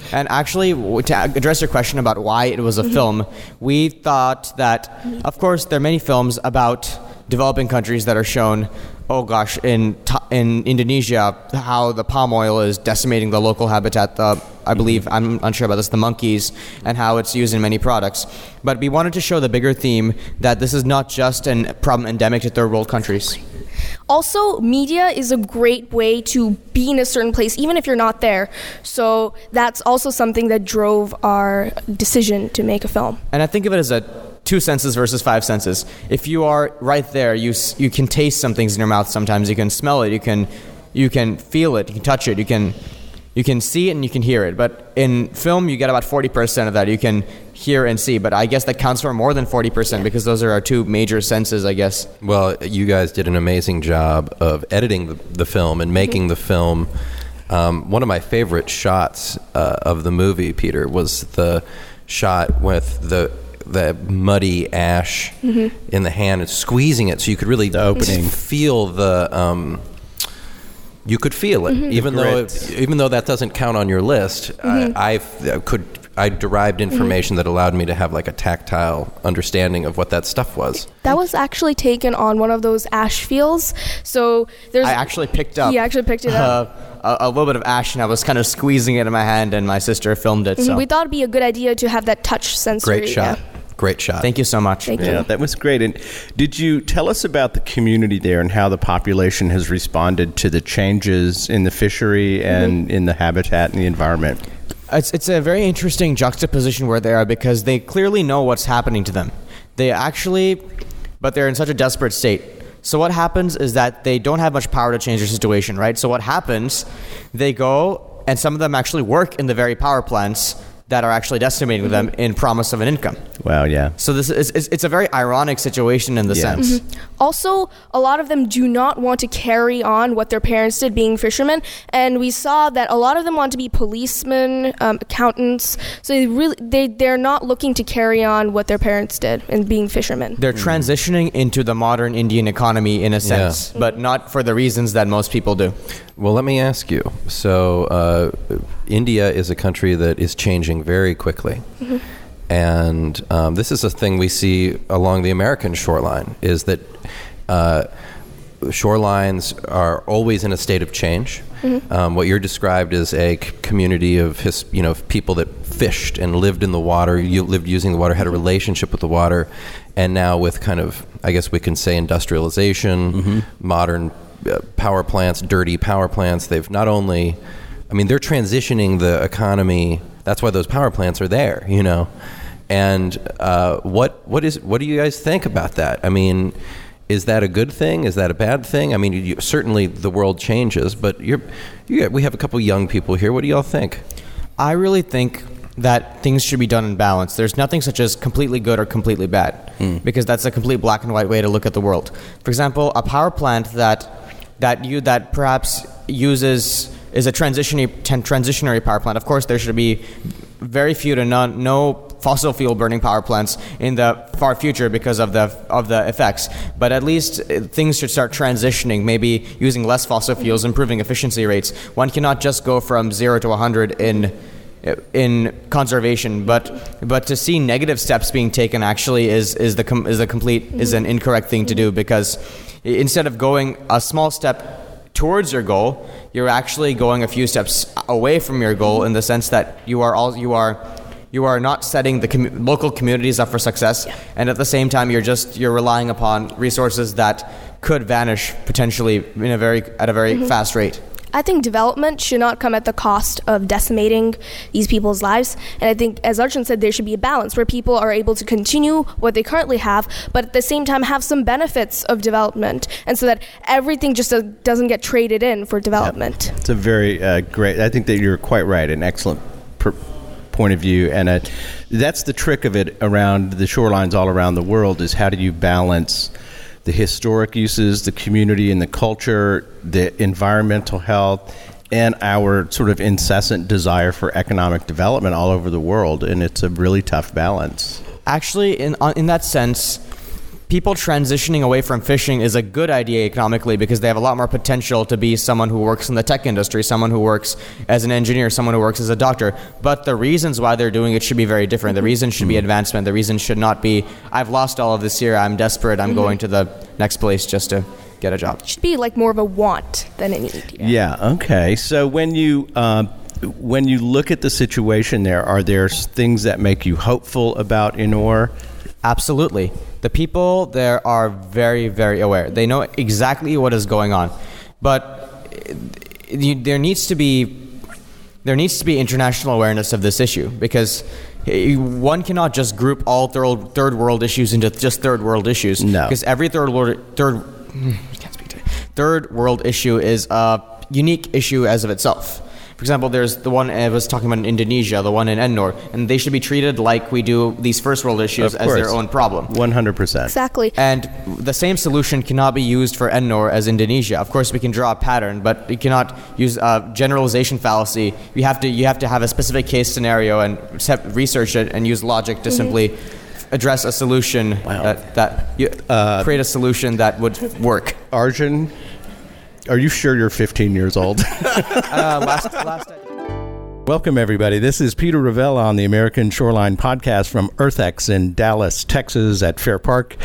Mm-hmm. And actually, to address your question about why it was a mm-hmm. film, we thought that, of course, there are many films about developing countries that are shown oh gosh, in in Indonesia, how the palm oil is decimating the local habitat. The I believe I'm unsure about this, the monkeys, and how it's used in many products. But we wanted to show the bigger theme that this is not just a problem endemic to third world countries. Also, media is a great way to be in a certain place, even if you're not there. So that's also something that drove our decision to make a film. And I think of it as a two senses versus five senses. If you are right there, you you can taste some things in your mouth. Sometimes you can smell it. You can you can feel it. You can touch it. You can you can see it and you can hear it. But in film, you get about forty percent of that. You can hear and see. But I guess that counts for more than forty percent because those are our two major senses. I guess. Well, you guys did an amazing job of editing the, the film and making the film. Um, one of my favorite shots uh, of the movie, Peter, was the shot with the the muddy ash mm-hmm. in the hand and squeezing it so you could really the opening feel the um, you could feel it mm-hmm. even though it, even though that doesn't count on your list mm-hmm. I, I could I derived mm-hmm. information that allowed me to have like a tactile understanding of what that stuff was. That was actually taken on one of those ash fields. So there's. I actually picked up. He actually picked it up. Uh, a, a, little bit of ash, and I was kind of squeezing it in my hand, and my sister filmed it. So we thought it'd be a good idea to have that touch sensory. Great shot. Yeah. Great shot. Thank you so much. Thank yeah, you. that was great. And did you tell us about the community there and how the population has responded to the changes in the fishery and mm-hmm. in the habitat and the environment? It's, it's a very interesting juxtaposition where they are because they clearly know what's happening to them. They actually, but they're in such a desperate state. So what happens is that they don't have much power to change their situation, right? So what happens, they go and some of them actually work in the very power plants that are actually decimating mm-hmm. them in promise of an income. Wow, yeah. So this is it's, it's a very ironic situation in the yeah. sense. Mm-hmm. Also, a lot of them do not want to carry on what their parents did, being fishermen, and we saw that a lot of them want to be policemen, um, accountants. So they really they they're not looking to carry on what their parents did and being fishermen. They're mm-hmm. transitioning into the modern Indian economy in a sense, yeah. but not for the reasons that most people do. Well, let me ask you. So, uh, India is a country that is changing very quickly. Mm-hmm. And um, this is a thing we see along the American shoreline is that uh, shorelines are always in a state of change. Mm-hmm. Um, what you're described as a c- community of his, you know people that fished and lived in the water, you lived using the water, had a relationship with the water, and now with kind of I guess we can say industrialization, mm-hmm. modern uh, power plants, dirty power plants. They've not only, I mean, they're transitioning the economy. That's why those power plants are there, you know. And uh, what what is what do you guys think about that? I mean, is that a good thing? Is that a bad thing? I mean, you, certainly the world changes, but you're, you we have a couple young people here. What do y'all think? I really think that things should be done in balance. There's nothing such as completely good or completely bad, mm. because that's a complete black and white way to look at the world. For example, a power plant that that you that perhaps uses is a transitionary power plant. Of course, there should be very few to none, no fossil fuel burning power plants in the far future because of the of the effects. But at least uh, things should start transitioning, maybe using less fossil fuels, improving efficiency rates. One cannot just go from zero to 100 in in conservation, but but to see negative steps being taken actually is is the com- is a complete is an incorrect thing to do because instead of going a small step towards your goal, you're actually going a few steps away from your goal in the sense that you are all you are you are not setting the com- local communities up for success yeah. and at the same time you're just you're relying upon resources that could vanish potentially in a very at a very mm-hmm. fast rate I think development should not come at the cost of decimating these people's lives. And I think, as Arjun said, there should be a balance where people are able to continue what they currently have, but at the same time have some benefits of development. And so that everything just doesn't get traded in for development. It's a very uh, great, I think that you're quite right, an excellent per- point of view. And uh, that's the trick of it around the shorelines all around the world is how do you balance the historic uses, the community and the culture, the environmental health, and our sort of incessant desire for economic development all over the world. And it's a really tough balance. Actually, in, uh, in that sense, people transitioning away from fishing is a good idea economically because they have a lot more potential to be someone who works in the tech industry, someone who works as an engineer, someone who works as a doctor. But the reasons why they're doing it should be very different. The reason should be mm-hmm. advancement. The reason should not be, I've lost all of this year, I'm desperate, I'm mm-hmm. going to the next place just to get a job. It should be like more of a want than a need. Yeah, yeah okay. So when you. Uh, when you look at the situation there, are there things that make you hopeful about Ennore? Absolutely. The people there are very, very aware. They know exactly what is going on. But eh, there needs to be there needs to be international awareness of this issue because eh, one cannot just group all third, third world issues into just third world issues. No. Because every third world third third world issue is a unique issue as of itself. For example, there's the one I was talking about in Indonesia, the one in Ennore, and they should be treated like we do these first world issues as their own problem. 100%. Exactly. And the same solution cannot be used for Ennore as Indonesia. Of course, we can draw a pattern, but you cannot use a generalization fallacy. You have to you have to have a specific case scenario and research it and use logic to mm-hmm. simply address a solution wow. that, that you, uh, create a solution that would work. Arjun, are you sure you're 15 years old? uh, last, last Welcome, everybody. This is Peter Ravella on the American Shoreline Podcast from EarthX in Dallas, Texas, at Fair Park.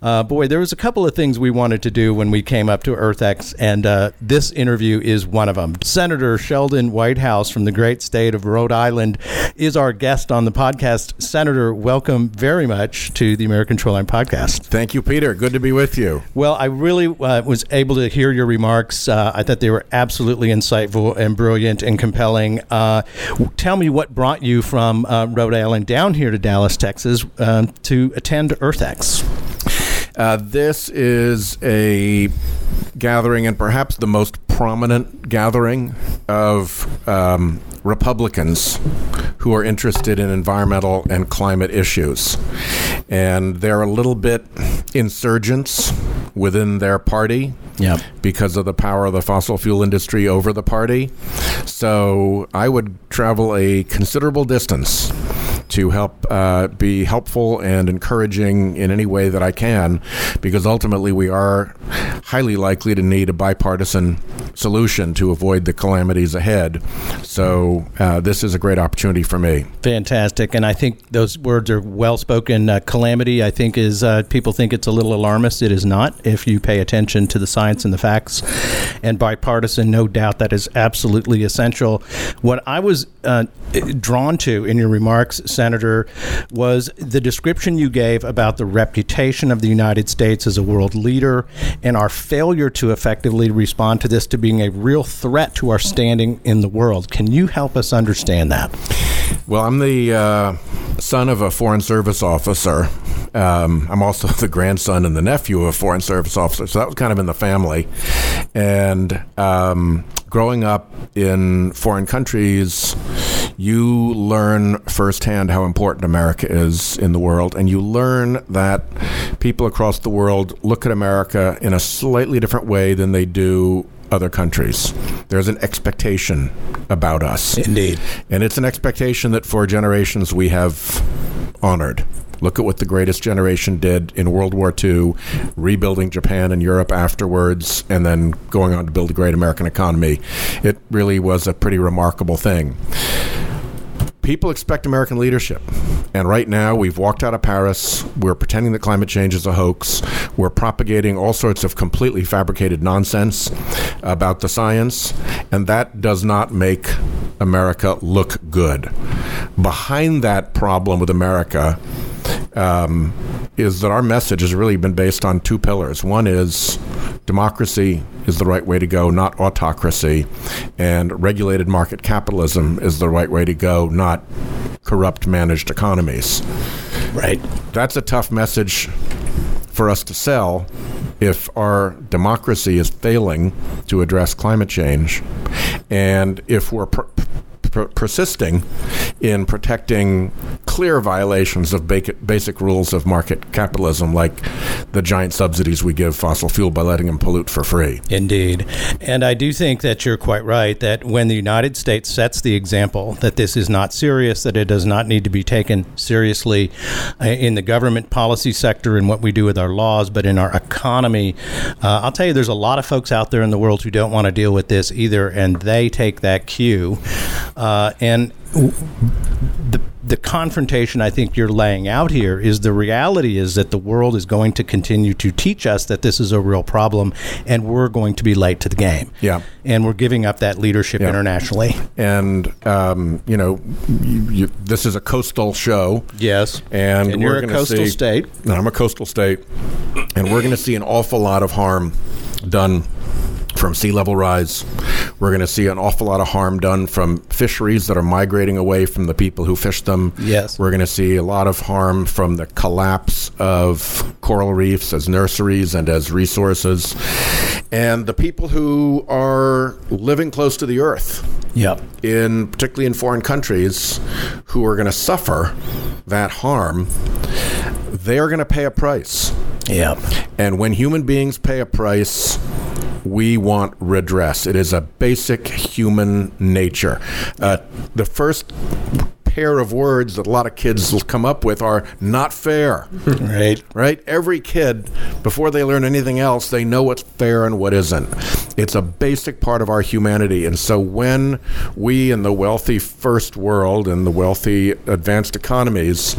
Uh, boy, there was a couple of things we wanted to do when we came up to EarthX, and uh, this interview is one of them. Senator Sheldon Whitehouse from the great state of Rhode Island is our guest on the podcast. Senator, welcome very much to the American Shoreline Podcast. Thank you, Peter. Good to be with you. Well, I really uh, was able to hear your remarks. Uh, I thought they were absolutely insightful and brilliant and compelling. Tell me what brought you from uh, Rhode Island down here to Dallas, Texas, um, to attend EarthX. Uh, this is a gathering, and perhaps the most prominent gathering of um, Republicans who are interested in environmental and climate issues. And they're a little bit insurgents within their party yep. because of the power of the fossil fuel industry over the party. So I would travel a considerable distance to help uh, be helpful and encouraging in any way that I can, because ultimately we are highly likely to need a bipartisan solution to avoid the calamities ahead. So uh, this is a great opportunity for me. Fantastic, and I think those words are well spoken. Uh, calamity, I think, is uh, people think it's a little alarmist. It is not. If you pay attention to the science and the facts, and bipartisan, no doubt that is absolutely essential. What I was uh, drawn to in your remarks, Senator, was the description you gave about the reputation of the United States as a world leader and our failure to effectively respond to this to being a real threat to our standing in the world. Can you help us understand that? Well, I'm the uh, son of a Foreign Service officer. Um, I'm also the grandson and the nephew of a Foreign Service officer, so that was kind of in the family. And um, growing up in foreign countries, you learn firsthand how important America is in the world, and you learn that people across the world look at America in a slightly different way than they do other countries. There's an expectation about us. Indeed. And it's an expectation that for generations we have honored. Look at what the greatest generation did in World War II, rebuilding Japan and Europe afterwards, and then going on to build a great American economy. It really was a pretty remarkable thing people expect American leadership. And right now, we've walked out of Paris. We're pretending that climate change is a hoax. We're propagating all sorts of completely fabricated nonsense about the science. And that does not make America look good. Behind that problem with America um, is that our message has really been based on two pillars. One is democracy is the right way to go, not autocracy, and regulated market capitalism is the right way to go, not corrupt managed economies. Right. That's a tough message for us to sell if our democracy is failing to address climate change and if we're pr- per- persisting in protecting clear violations of basic, rules of market capitalism, like the giant subsidies we give fossil fuel by letting them pollute for free. Indeed. And I do think that you're quite right that when the United States sets the example that this is not serious, that it does not need to be taken seriously uh, in the government policy sector and what we do with our laws, but in our economy, uh, I'll tell you, there's a lot of folks out there in the world who don't want to deal with this either, and they take that cue. Uh, and the the confrontation I think you're laying out here is the reality is that the world is going to continue to teach us that this is a real problem, and we're going to be late to the game. Yeah, and we're giving up that leadership yeah. internationally. And um, you know, you, you, this is a coastal show. Yes, and, and you're a coastal see, state. I'm a coastal state, and we're going to see an awful lot of harm done from sea level rise. We're going to see an awful lot of harm done from fisheries that are migrating away from the people who fish them. Yes. We're going to see a lot of harm from the collapse of coral reefs as nurseries and as resources. And the people who are living close to the earth. Yep. In particularly in foreign countries who are going to suffer that harm, they are going to pay a price. Yep. And when human beings pay a price, we want redress. It is a basic human nature. Uh, the first pair of words that a lot of kids will come up with are not fair. right. Right? Every kid, before they learn anything else, they know what's fair and what isn't. It's a basic part of our humanity. And so when we in the wealthy first world and the wealthy advanced economies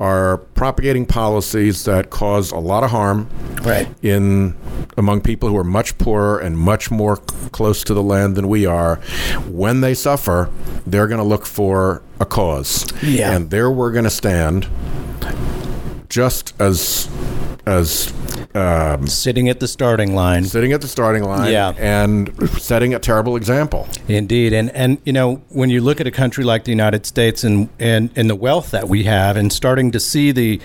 are propagating policies that cause a lot of harm right. in among people who are much poorer and much more close to the land than we are, when they suffer, they're going to look for a cause. Yeah. And there we're going to stand just as as um, sitting at the starting line, sitting at the starting line, yeah. and setting a terrible example. Indeed, and and you know when you look at a country like the United States and and, and the wealth that we have, and starting to see the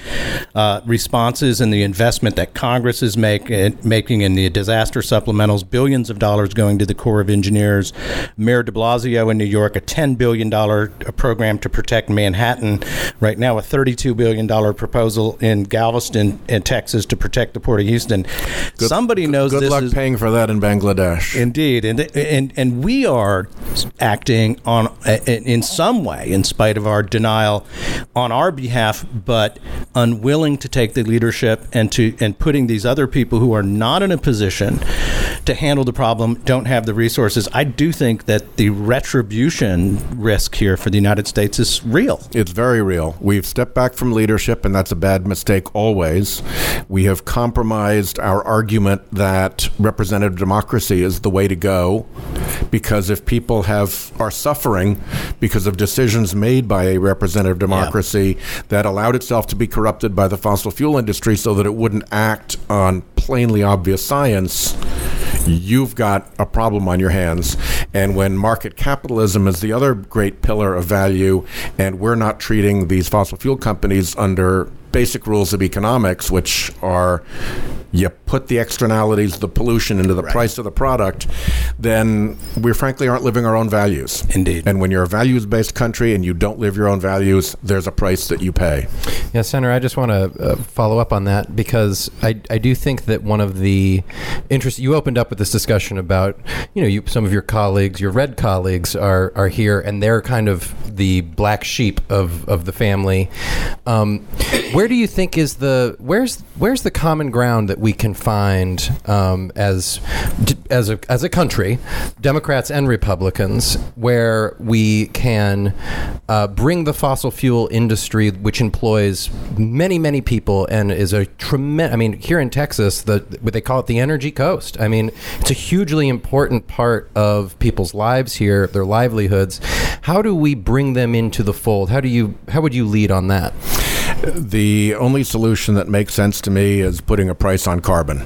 uh, responses and the investment that Congress is make, uh, making in the disaster supplementals, billions of dollars going to the Corps of Engineers, Mayor De Blasio in New York, a ten billion dollar program to protect Manhattan, right now a thirty two billion dollar proposal in Galveston, in Texas, to protect the Port of Houston. Good, Somebody knows. Good luck is, paying for that in Bangladesh. Indeed, and and and we are acting on in some way, in spite of our denial, on our behalf, but unwilling to take the leadership and to and putting these other people who are not in a position to handle the problem don't have the resources. I do think that the retribution risk here for the United States is real. It's very real. We've stepped back from leadership, and that's a bad mistake always. We have compromised our argument that representative democracy is the way to go because if people have are suffering because of decisions made by a representative democracy yeah. that allowed itself to be corrupted by the fossil fuel industry so that it wouldn't act on plainly obvious science you've got a problem on your hands. And when market capitalism is the other great pillar of value, and we're not treating these fossil fuel companies under basic rules of economics, which are you put the externalities, the pollution into the right. price of the product, then we frankly aren't living our own values. Indeed. And when you're a values based country and you don't live your own values, there's a price that you pay. Yeah, Senator, I just want to uh, follow up on that because I, I do think that one of the interests you opened up with this discussion about, you know, you, some of your colleagues, your red colleagues are, are here and they're kind of the black sheep of, of the family. Um, where do you think is the where's where's the common ground that we can find um, as as a as a country, Democrats and Republicans, where we can uh, bring the fossil fuel industry, which employs many many people and is a tremendous. I mean, here in Texas, the what they call it the energy coast. I mean, it's a hugely important part of people's lives here, their livelihoods. How do we bring them into the fold? How do you how would you lead on that? The only solution that makes sense to me is putting a price on carbon.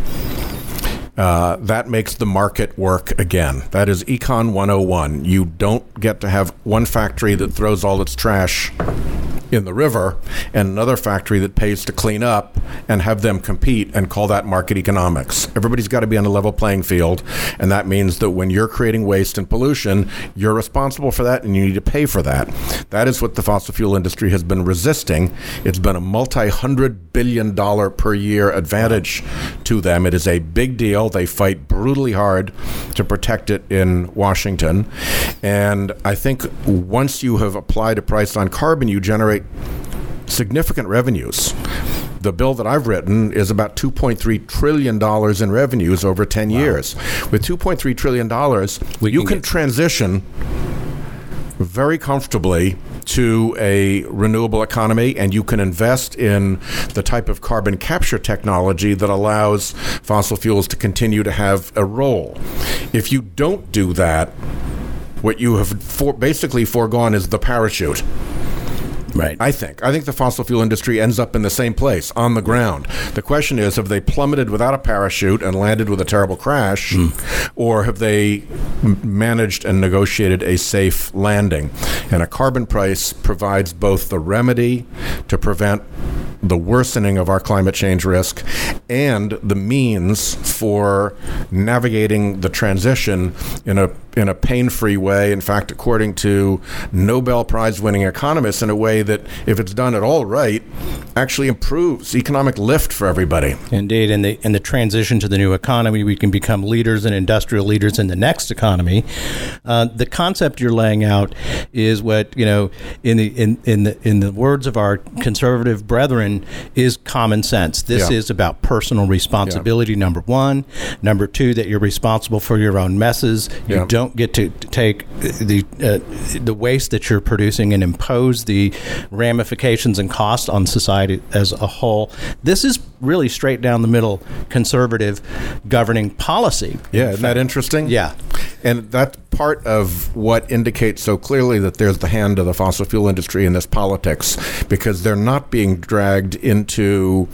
Uh, that makes the market work again. That is Econ 101. You don't get to have one factory that throws all its trash in the river and another factory that pays to clean up and have them compete and call that market economics. Everybody's got to be on a level playing field, and that means that when you're creating waste and pollution, you're responsible for that and you need to pay for that. That is what the fossil fuel industry has been resisting. It's been a multi hundred billion dollar per year advantage to them. It is a big deal. They fight brutally hard to protect it in Washington. And I think once you have applied a price on carbon, you generate significant revenues. The bill that I've written is about $2.3 trillion in revenues over 10 wow. years. With $2.3 trillion, we you can, can transition very comfortably to a renewable economy and you can invest in the type of carbon capture technology that allows fossil fuels to continue to have a role. If you don't do that, what you have for basically foregone is the parachute. Right. I think. I think the fossil fuel industry ends up in the same place, on the ground. The question is have they plummeted without a parachute and landed with a terrible crash, mm. or have they managed and negotiated a safe landing? And a carbon price provides both the remedy to prevent the worsening of our climate change risk and the means for navigating the transition in a in a pain-free way. In fact, according to Nobel Prize-winning economists, in a way that, if it's done at all right, actually improves economic lift for everybody. Indeed, in the in the transition to the new economy, we can become leaders and industrial leaders in the next economy. Uh, the concept you're laying out is what you know in the in in the in the words of our conservative brethren is common sense. This yeah. is about personal responsibility. Yeah. Number one, number two, that you're responsible for your own messes. You yeah. don't get to take the uh, the waste that you're producing and impose the ramifications and costs on society as a whole. This is really straight down the middle conservative governing policy. Yeah, isn't that interesting? Yeah. And that's part of what indicates so clearly that there's the hand of the fossil fuel industry in this politics because they're not being dragged into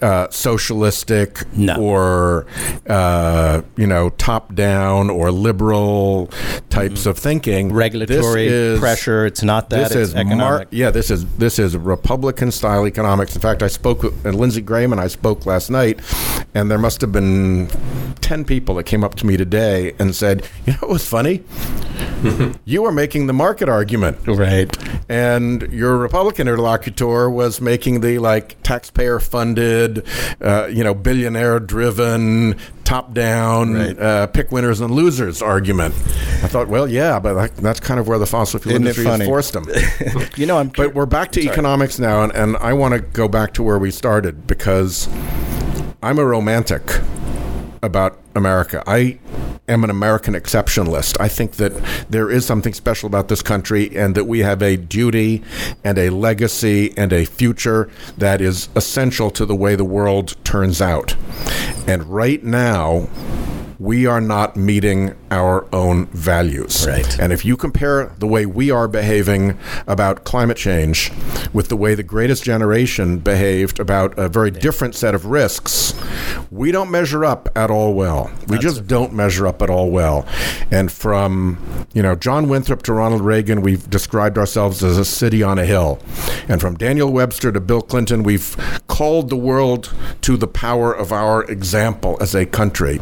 uh, socialistic no. or uh, you know top down or liberal types mm. of thinking. Regulatory is, pressure. It's not that. This is economic. Mar- yeah, this is this is Republican style economics. In fact, I spoke with, and Lindsey Graham and I spoke last night, and there must have been ten people that came up to me today and said, "You know, it was funny." you were making the market argument. Right. And your Republican interlocutor was making the like taxpayer funded, uh, you know, billionaire driven, top down, right. uh, pick winners and losers argument. I thought, well, yeah, but that's kind of where the fossil fuel Isn't industry has forced them. you know, I'm but we're back to Sorry. economics now, and, and I want to go back to where we started because I'm a romantic about America. I am an American exceptionalist. I think that there is something special about this country and that we have a duty and a legacy and a future that is essential to the way the world turns out. And right now, we are not meeting our own values. Right. And if you compare the way we are behaving about climate change with the way the greatest generation behaved about a very different set of risks, we don't measure up at all well. We That's just don't measure up at all well. And from, you know, John Winthrop to Ronald Reagan, we've described ourselves as a city on a hill. And from Daniel Webster to Bill Clinton, we've called the world to the power of our example as a country.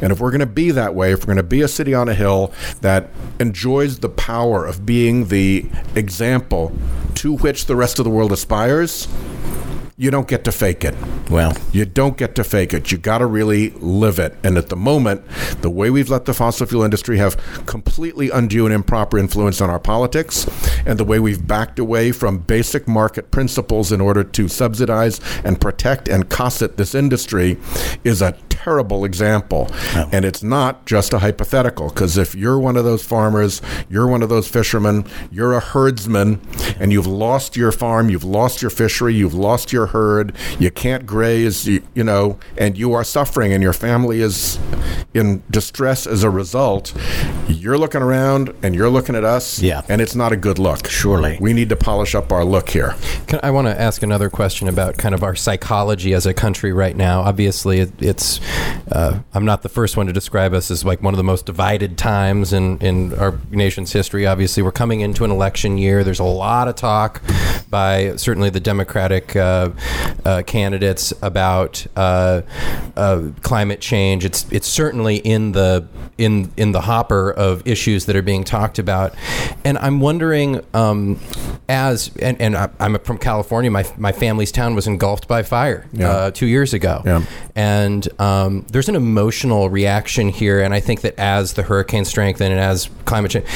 And if we're going to be that way, if we're going to be a city on a hill that enjoys the power of being the example to which the rest of the world aspires, you don't get to fake it. Well, you don't get to fake it. You got to really live it. And at the moment, the way we've let the fossil fuel industry have completely undue and improper influence on our politics, and the way we've backed away from basic market principles in order to subsidize and protect and cosset this industry, is a terrible example. Oh. And it's not just a hypothetical, because if you're one of those farmers, you're one of those fishermen, you're a herdsman, and you've lost your farm, you've lost your fishery, you've lost your herd, you can't graze, you, you know, and you are suffering and your family is in distress as a result, you're looking around and you're looking at us, yeah. and it's not a good look. Surely. We need to polish up our look here. Can, I want to ask another question about kind of our psychology as a country right now. Obviously, it, it's uh, I'm not the first one to describe us as like one of the most divided times in, in our nation's history. Obviously, we're coming into an election year. There's a lot of talk by certainly the Democratic uh, uh, candidates about uh, uh, climate change. It's it's certainly in the in in the hopper of issues that are being talked about, and I'm wondering um, as and, and I'm from California. My my family's town was engulfed by fire yeah. uh, two years ago, yeah. and um, there's an emotional reaction here. And I think that as the hurricane strengthen and as climate change,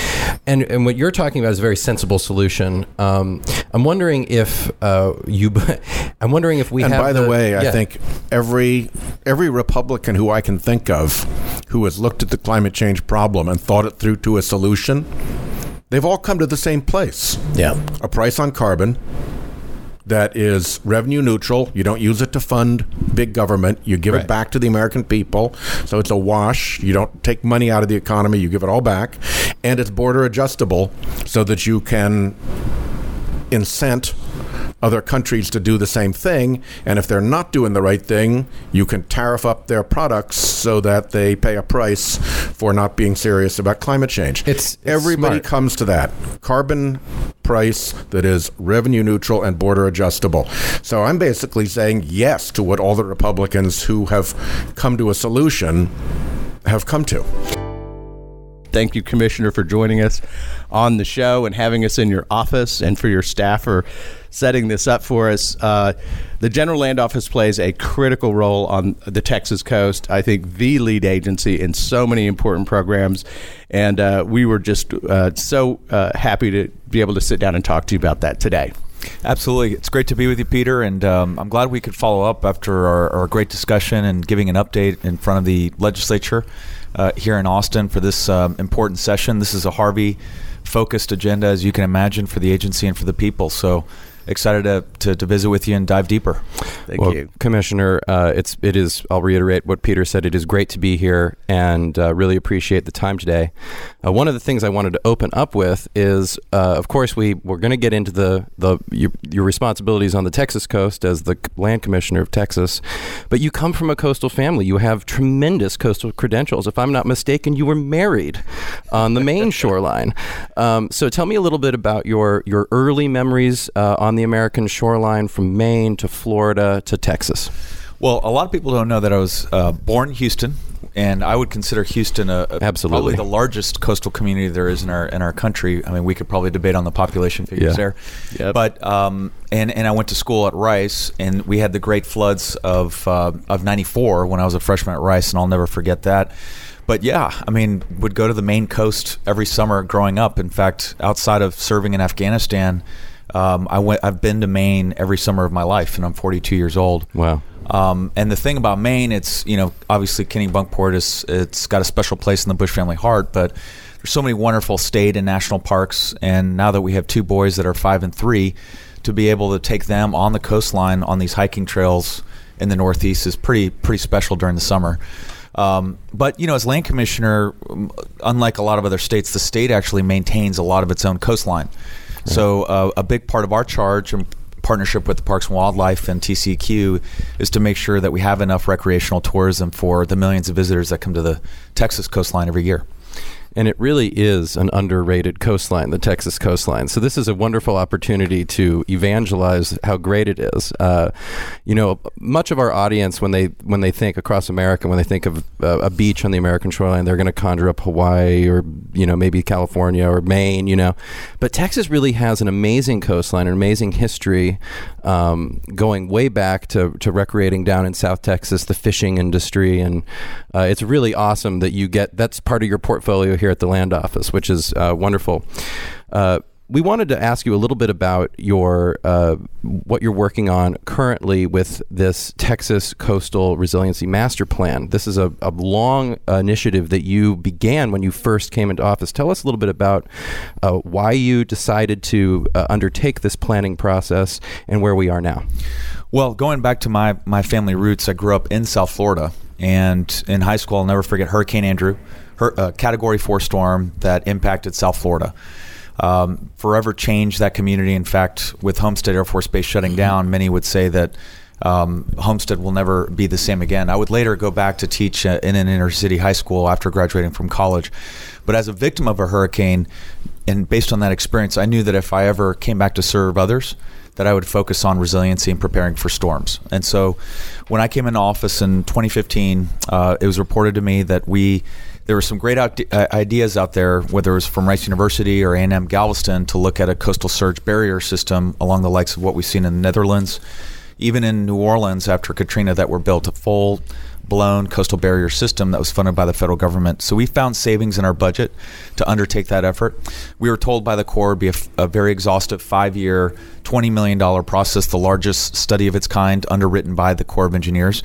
and and what you're talking about is a very sensible solution. Um, I'm wondering if uh, you, I'm wondering if we. And have by the, the way, yeah. I think every every Republican who I can think of who has looked at the climate change problem and thought it through to a solution they've all come to the same place. Yeah. A price on carbon that is revenue neutral. You don't use it to fund big government. You give right. it back to the American people. So it's a wash. You don't take money out of the economy, you give it all back. And it's border adjustable so that you can incent other countries to do the same thing. And if they're not doing the right thing, you can tariff up their products so that they pay a price for not being serious about climate change. It's, it's everybody smart. comes to that carbon price that is revenue neutral and border adjustable. So I'm basically saying yes to what all the Republicans who have come to a solution have come to. Thank you, Commissioner, for joining us on the show and having us in your office, and for your staff for setting this up for us. Uh, the General Land Office plays a critical role on the Texas coast. I think the lead agency in so many important programs, and uh, we were just uh, so uh, happy to be able to sit down and talk to you about that today. Absolutely. It's great to be with you, Peter, and um, I'm glad we could follow up after our, our, great discussion and giving an update in front of the legislature uh, here in Austin for this um, important session. This is a Harvey focused agenda, as you can imagine, for the agency and for the people. So excited to, to, to, visit with you and dive deeper. Thank well, you, Commissioner. Uh, it's it is. I'll reiterate what Peter said. It is great to be here and uh, really appreciate the time today. Uh, one of the things I wanted to open up with is, uh, of course, we we're going to get into the the your, your, responsibilities on the Texas coast as the land commissioner of Texas, but you come from a coastal family. You have tremendous coastal credentials. If I'm not mistaken, you were married on the Maine shoreline. Um, so tell me a little bit about your your early memories uh, on the American shoreline from Maine to Florida to Texas? Well, a lot of people don't know that I was uh, born in Houston, and I would consider Houston a, a absolutely probably the largest coastal community there is in our in our country. I mean, we could probably debate on the population figures yeah. there, yep. but um, and and I went to school at Rice, and we had the great floods of uh, of '94 when I was a freshman at Rice, and I'll never forget that. But yeah, I mean, would go to the Maine coast every summer growing up. In fact, outside of serving in Afghanistan. Um, I went. I've been to Maine every summer of my life, and I'm 42 years old. Wow. Um, and the thing about Maine, it's you know obviously Kennebunkport is it's got a special place in the Bush family heart, but there's so many wonderful state and national parks. And now that we have two boys that are five and three, to be able to take them on the coastline on these hiking trails in the Northeast is pretty pretty special during the summer. Um, but you know, as land commissioner, unlike a lot of other states, the state actually maintains a lot of its own coastline. So uh, a big part of our charge and partnership with the Parks and Wildlife and TCEQ is to make sure that we have enough recreational tourism for the millions of visitors that come to the Texas coastline every year. And it really is an underrated coastline, the Texas coastline. So this is a wonderful opportunity to evangelize how great it is. Uh, you know, much of our audience, when they when they think across America, when they think of uh, a beach on the American shoreline, they're going to conjure up Hawaii or you know maybe California or Maine. You know, but Texas really has an amazing coastline, an amazing history, um, going way back to to recreating down in South Texas, the fishing industry, and uh, it's really awesome that you get that's part of your portfolio here at the land office, which is uh, wonderful. Uh, we wanted to ask you a little bit about your uh, what you're working on currently with this Texas Coastal Resiliency Master Plan. This is a, a long initiative that you began when you first came into office. Tell us a little bit about uh, why you decided to uh, undertake this planning process and where we are now. Well, going back to my my family roots, I grew up in South Florida. And in high school, I'll never forget Hurricane Andrew, her, uh, Category 4 storm that impacted South Florida. Um, forever changed that community. In fact, with Homestead Air Force Base shutting mm-hmm. down, many would say that um, Homestead will never be the same again. I would later go back to teach uh, in an inner city high school after graduating from college. But as a victim of a hurricane, and based on that experience, I knew that if I ever came back to serve others, that I would focus on resiliency and preparing for storms. And so when I came into office in 2015, uh, it was reported to me that we there were some great uh, ideas out there, whether it was from Rice University or A&M Galveston, to look at a coastal surge barrier system along the likes of what we've seen in the Netherlands, even in New Orleans after Katrina, that were built a full blown coastal barrier system that was funded by the federal government. So we found savings in our budget to undertake that effort. We were told by the Corps it'd be a, a very exhaustive five year, $20 million process, the largest study of its kind underwritten by the Corps of Engineers.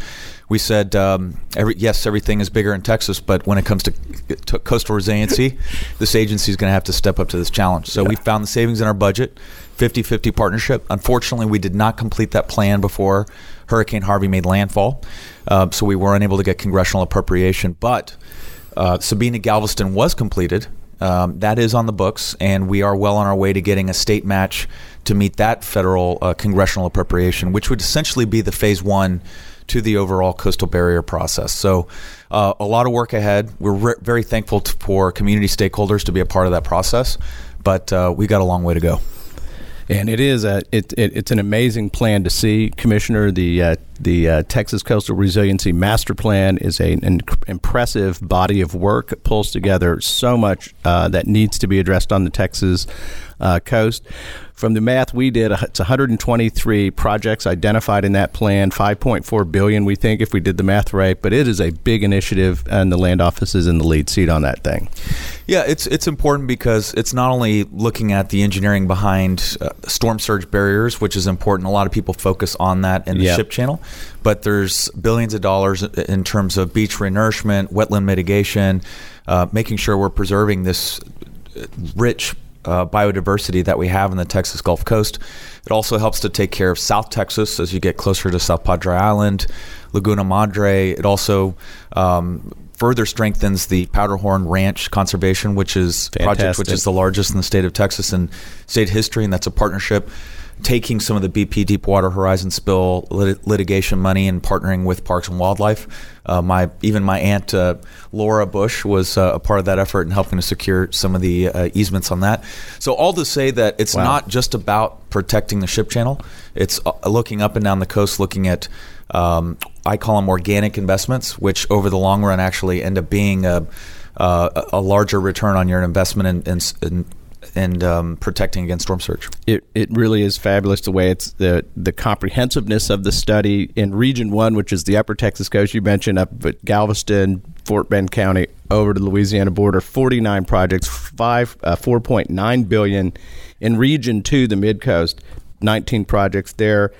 We said, um, every, yes, everything is bigger in Texas, but when it comes to, to coastal resiliency, this agency is going to have to step up to this challenge. So yeah. we found the savings in our budget. 50 50 partnership. Unfortunately, we did not complete that plan before Hurricane Harvey made landfall, uh, so we were unable to get congressional appropriation. But uh, Sabina Galveston was completed. Um, that is on the books, and we are well on our way to getting a state match to meet that federal uh, congressional appropriation, which would essentially be the phase one to the overall coastal barrier process. So, uh, a lot of work ahead. We're re- very thankful to, for community stakeholders to be a part of that process, but uh, we got a long way to go. And it is a it, it, it's an amazing plan to see, Commissioner. The uh, the uh, Texas Coastal Resiliency Master Plan is a, an impressive body of work. It pulls together so much uh, that needs to be addressed on the Texas uh, coast. From the math we did, it's 123 projects identified in that plan, 5.4 billion we think if we did the math right. But it is a big initiative, and the land office is in the lead seat on that thing. Yeah, it's it's important because it's not only looking at the engineering behind uh, storm surge barriers, which is important. A lot of people focus on that in the yep. ship channel, but there's billions of dollars in terms of beach renourishment, wetland mitigation, uh, making sure we're preserving this rich uh, biodiversity that we have in the Texas Gulf Coast. It also helps to take care of South Texas as you get closer to South Padre Island, Laguna Madre. It also um, further strengthens the Powderhorn Ranch conservation, which is Fantastic. project which is the largest in the state of Texas in state history, and that's a partnership taking some of the BP Deepwater Horizon spill lit- litigation money and partnering with Parks and Wildlife. Uh, my even my aunt uh, Laura Bush was uh, a part of that effort and helping to secure some of the uh, easements on that. So all to say that it's wow. not just about protecting the ship channel. It's uh, looking up and down the coast, looking at um, I call them organic investments, which over the long run actually end up being a, uh, a larger return on your investment in, in, in and um, protecting against storm surge. It, it really is fabulous the way it's the the comprehensiveness of the study in Region One, which is the Upper Texas coast you mentioned, up at Galveston, Fort Bend County, over to the Louisiana border. Forty nine projects, five uh, four point nine billion. In Region Two, the Mid Coast, nineteen projects there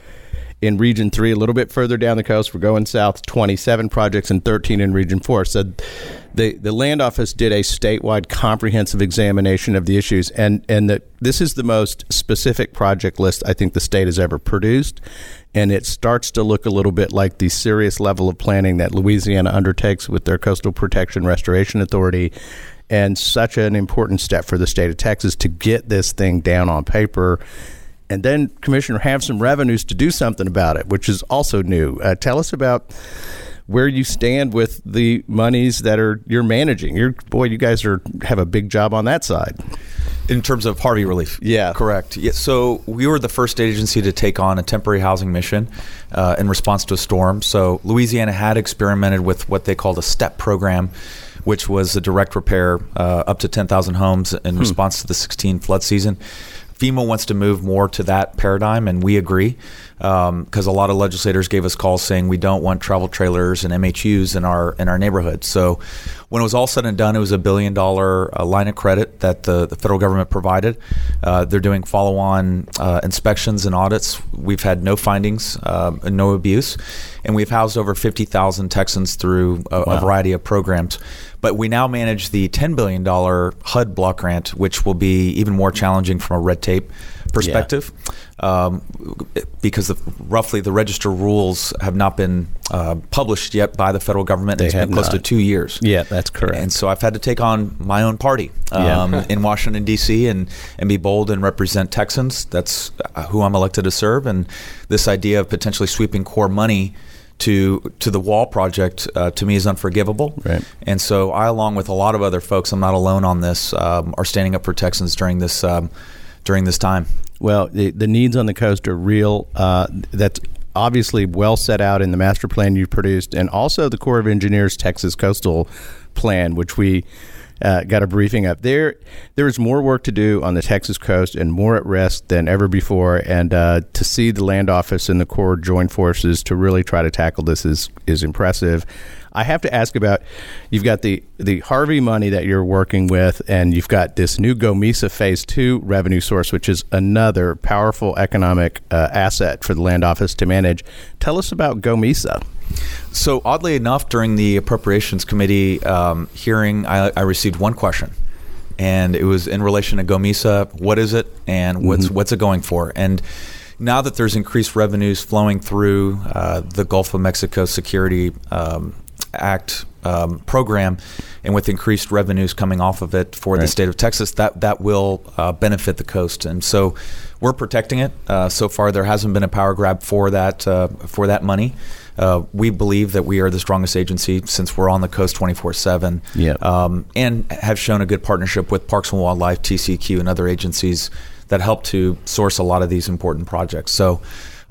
in Region 3, a little bit further down the coast. We're going south, 27 projects and 13 in Region 4. So the, the land office did a statewide comprehensive examination of the issues, and, and the, this is the most specific project list I think the state has ever produced. And it starts to look a little bit like the serious level of planning that Louisiana undertakes with their Coastal Protection Restoration Authority and such an important step for the state of Texas to get this thing down on paper and then commissioner have some revenues to do something about it, which is also new. Uh, tell us about where you stand with the monies that are you're managing. You're boy, you guys are have a big job on that side. In terms of Harvey relief, yeah, correct. Yeah, so we were the first agency to take on a temporary housing mission uh, in response to a storm. So Louisiana had experimented with what they called a STEP program, which was a direct repair uh, up to 10,000 homes in hmm. response to the 16 flood season. FEMA wants to move more to that paradigm, and we agree because um, a lot of legislators gave us calls saying we don't want travel trailers and MHUs in our in our neighborhood. So when it was all said and done, it was a billion dollar uh, line of credit that the, the federal government provided. Uh, they're doing follow on uh, inspections and audits. We've had no findings, uh, no abuse, and we've housed over 50,000 Texans through a, wow. a variety of programs. But we now manage the $10 billion HUD block grant, which will be even more challenging from a red tape perspective, yeah. um, because the, roughly the register rules have not been uh, published yet by the federal government. They it's been close not. to two years. Yeah, that's correct. And so I've had to take on my own party um, yeah. in Washington D.C. and and be bold and represent Texans. That's uh, who I'm elected to serve. And this idea of potentially sweeping Corps money to to the wall project uh, to me is unforgivable. Right. And so I, along with a lot of other folks, I'm not alone on this, um, are standing up for Texans during this um, during this time. Well, the, the needs on the coast are real. Uh, that's obviously well set out in the master plan you produced, and also the Corps of Engineers Texas Coastal Plan, which we uh, got a briefing up there. There is more work to do on the Texas coast and more at risk than ever before. And uh, to see the land office and the Corps join forces to really try to tackle this is is impressive. I have to ask about you've got the the Harvey money that you're working with, and you've got this new GOMESA Phase Two revenue source, which is another powerful economic uh, asset for the land office to manage. Tell us about GOMESA. So, oddly enough, during the Appropriations Committee um, hearing, I, I, received one question, and it was in relation to GOMESA. What is it, and what's mm-hmm. what's it going for? And now that there's increased revenues flowing through uh, the Gulf of Mexico Security um, Act um, program, and with increased revenues coming off of it for right. the state of Texas, that that will uh, benefit the coast. And so, we're protecting it. Uh, so far, there hasn't been a power grab for that uh, for that money. Uh, we believe that we are the strongest agency since we're on the coast 24 7 um, and have shown a good partnership with Parks and Wildlife, TCEQ, and other agencies that help to source a lot of these important projects. So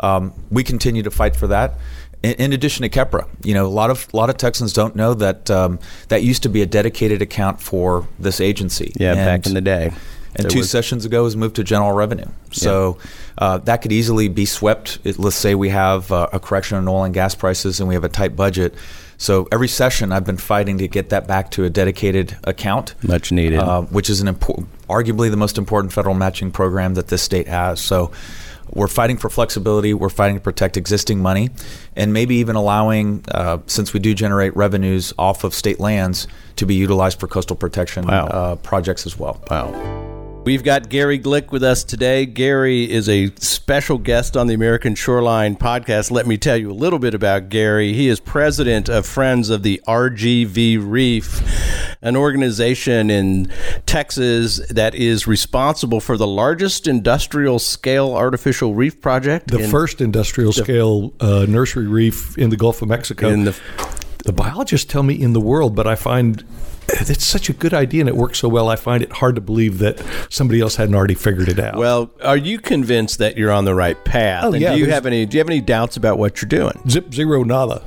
um, we continue to fight for that. In, in, addition to CEPRA, you know, a lot of a lot of Texans don't know that um, that used to be a dedicated account for this agency. Yeah, and, back in the day and two was, sessions ago was moved to general revenue. So yeah. uh, that could easily be swept. It, let's say we have uh, a correction in oil and gas prices and we have a tight budget. So every session, I've been fighting to get that back to a dedicated account, much needed, uh, which is an important, arguably the most important federal matching program that this state has. So we're fighting for flexibility. We're fighting to protect existing money, and maybe even allowing, uh, since we do generate revenues off of state lands, to be utilized for coastal protection wow. uh, projects as well. Wow. We've got Gary Glick with us today. Gary is a special guest on the American Shoreline podcast. Let me tell you a little bit about Gary. He is president of Friends of the RGV Reef, an organization in Texas that is responsible for the largest industrial scale artificial reef project. The first industrial scale uh, nursery reef in the Gulf of Mexico. In the, the biologists tell me in the world, but I find it's such a good idea and it works so well. I find it hard to believe that somebody else hadn't already figured it out. Well, are you convinced that you're on the right path? Oh, and yeah, do you have any? Do you have any doubts about what you're doing? Zip zero nada.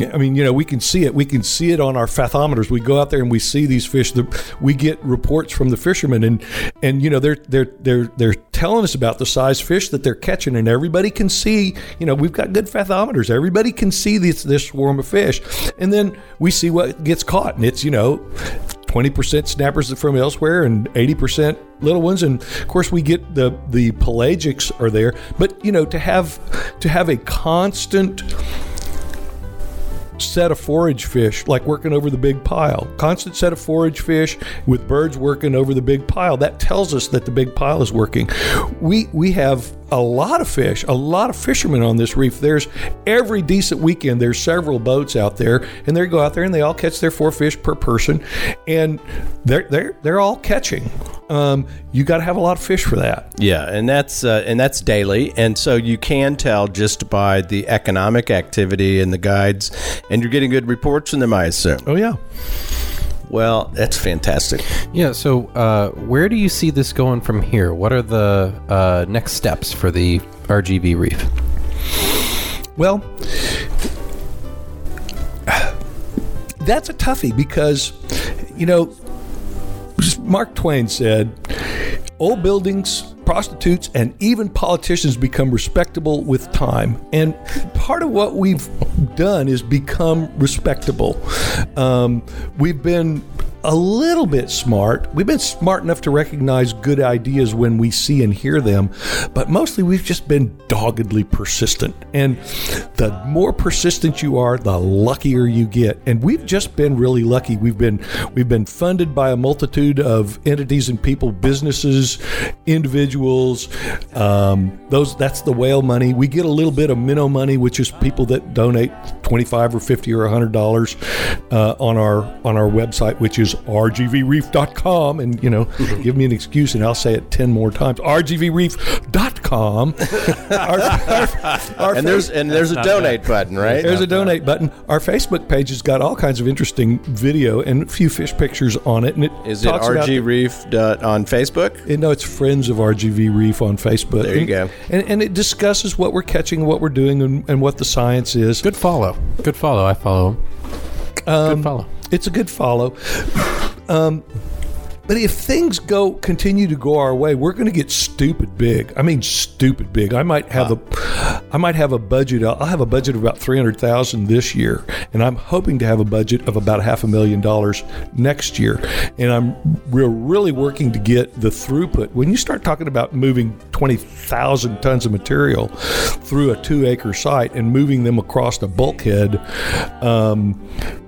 I mean, you know, we can see it. We can see it on our fathometers. We go out there and we see these fish. We get reports from the fishermen, and and you know they're they're they're they're telling us about the size fish that they're catching, and everybody can see. You know, we've got good fathometers. Everybody can see this this swarm of fish, and then we see what gets caught, and it's you know 20% snappers from elsewhere and 80% little ones and of course we get the the pelagics are there but you know to have to have a constant set of forage fish, like working over the big pile. Constant set of forage fish with birds working over the big pile. That tells us that the big pile is working. We we have a lot of fish, a lot of fishermen on this reef. There's every decent weekend, there's several boats out there, and they go out there and they all catch their four fish per person, and they're they're they're all catching. Um, you got to have a lot of fish for that. Yeah, and that's uh, and that's daily, and so you can tell just by the economic activity and the guides, and you're getting good reports from them. I assume. Oh yeah. Well, that's fantastic. Yeah. So, uh, where do you see this going from here? What are the uh, next steps for the RGV Reef? Well, that's a toughie because, you know, Mark Twain said, old buildings prostitutes, and even politicians become respectable with time. And part of what we've done is become respectable. Um, we've been a little bit smart. We've been smart enough to recognize good ideas when we see and hear them, but mostly we've just been doggedly persistent. And the more persistent you are, the luckier you get. And we've just been really lucky. We've been we've been funded by a multitude of entities and people, businesses, individuals. Um, those that's the whale money. We get a little bit of minnow money, which is people that donate twenty five or fifty or hundred dollars uh, on our on our website, which is rgvreef.com. And you know, give me an excuse, and I'll say it ten more times. rgvreef.com. our, our, our and there's and there's a donate button, right? There's a donate button. Our Facebook page has got all kinds of interesting video and a few fish pictures on it. And it is it RG Reef on Facebook? You know, it's Friends of RGV Reef on Facebook. There you and, go. And, and it discusses what we're catching, what we're doing, and, and what the science is. Good follow. Good follow. I follow. Um, good follow. It's a good follow. Um, but if things go continue to go our way, we're going to get stupid big. I mean, stupid big. I might have a, I might have a budget. I'll have a budget of about three hundred thousand this year, and I'm hoping to have a budget of about half a million dollars next year. And I'm we're really working to get the throughput. When you start talking about moving twenty thousand tons of material through a two acre site and moving them across a bulkhead, um,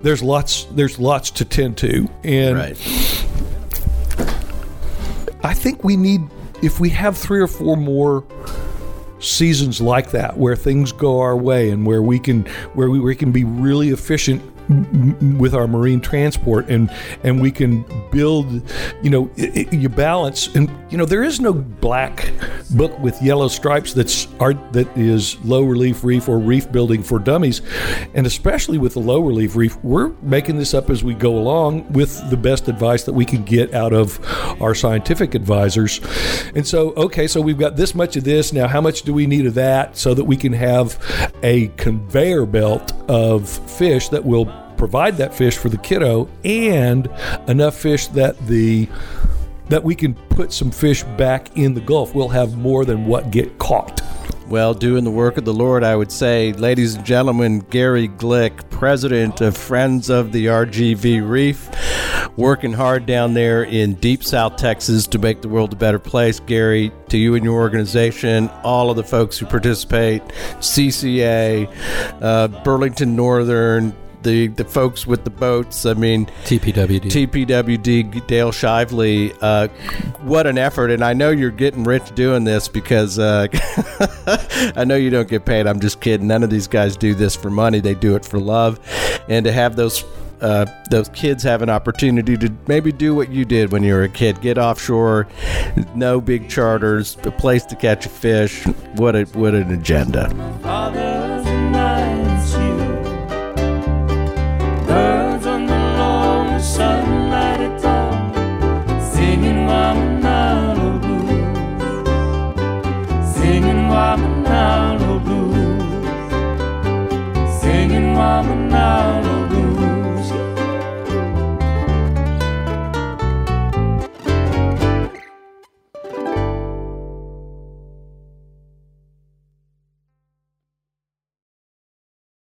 there's lots there's lots to tend to, and. Right I think we need, if we have three or four more seasons like that where things go our way and where we can where we, we can be really efficient with our marine transport and and we can build you know you balance. And you know there is no black book with yellow stripes that's art that is low relief reef or reef building for dummies. And especially with the low relief reef we're making this up as we go along with the best advice that we can get out of our scientific advisors. And so okay so we've got this much of this. Now how much do we need of that so that we can have a conveyor belt of fish that will provide that fish for the kiddo and enough fish that the that we can put some fish back in the Gulf. We'll have more than what get caught. Well, doing the work of the Lord, I would say, ladies and gentlemen, Gary Glick, president of Friends of the RGV Reef, working hard down there in deep South Texas to make the world a better place. Gary, to you and your organization, all of the folks who participate, CCA, uh, Burlington Northern, the the folks with the boats. I mean, TPWD, TPWD, Dale Shively. Uh, what an effort! And I know you're getting rich doing this because uh, I know you don't get paid. I'm just kidding. None of these guys do this for money. They do it for love, and to have those uh, those kids have an opportunity to maybe do what you did when you were a kid get offshore no big charters a place to catch a fish what a what an agenda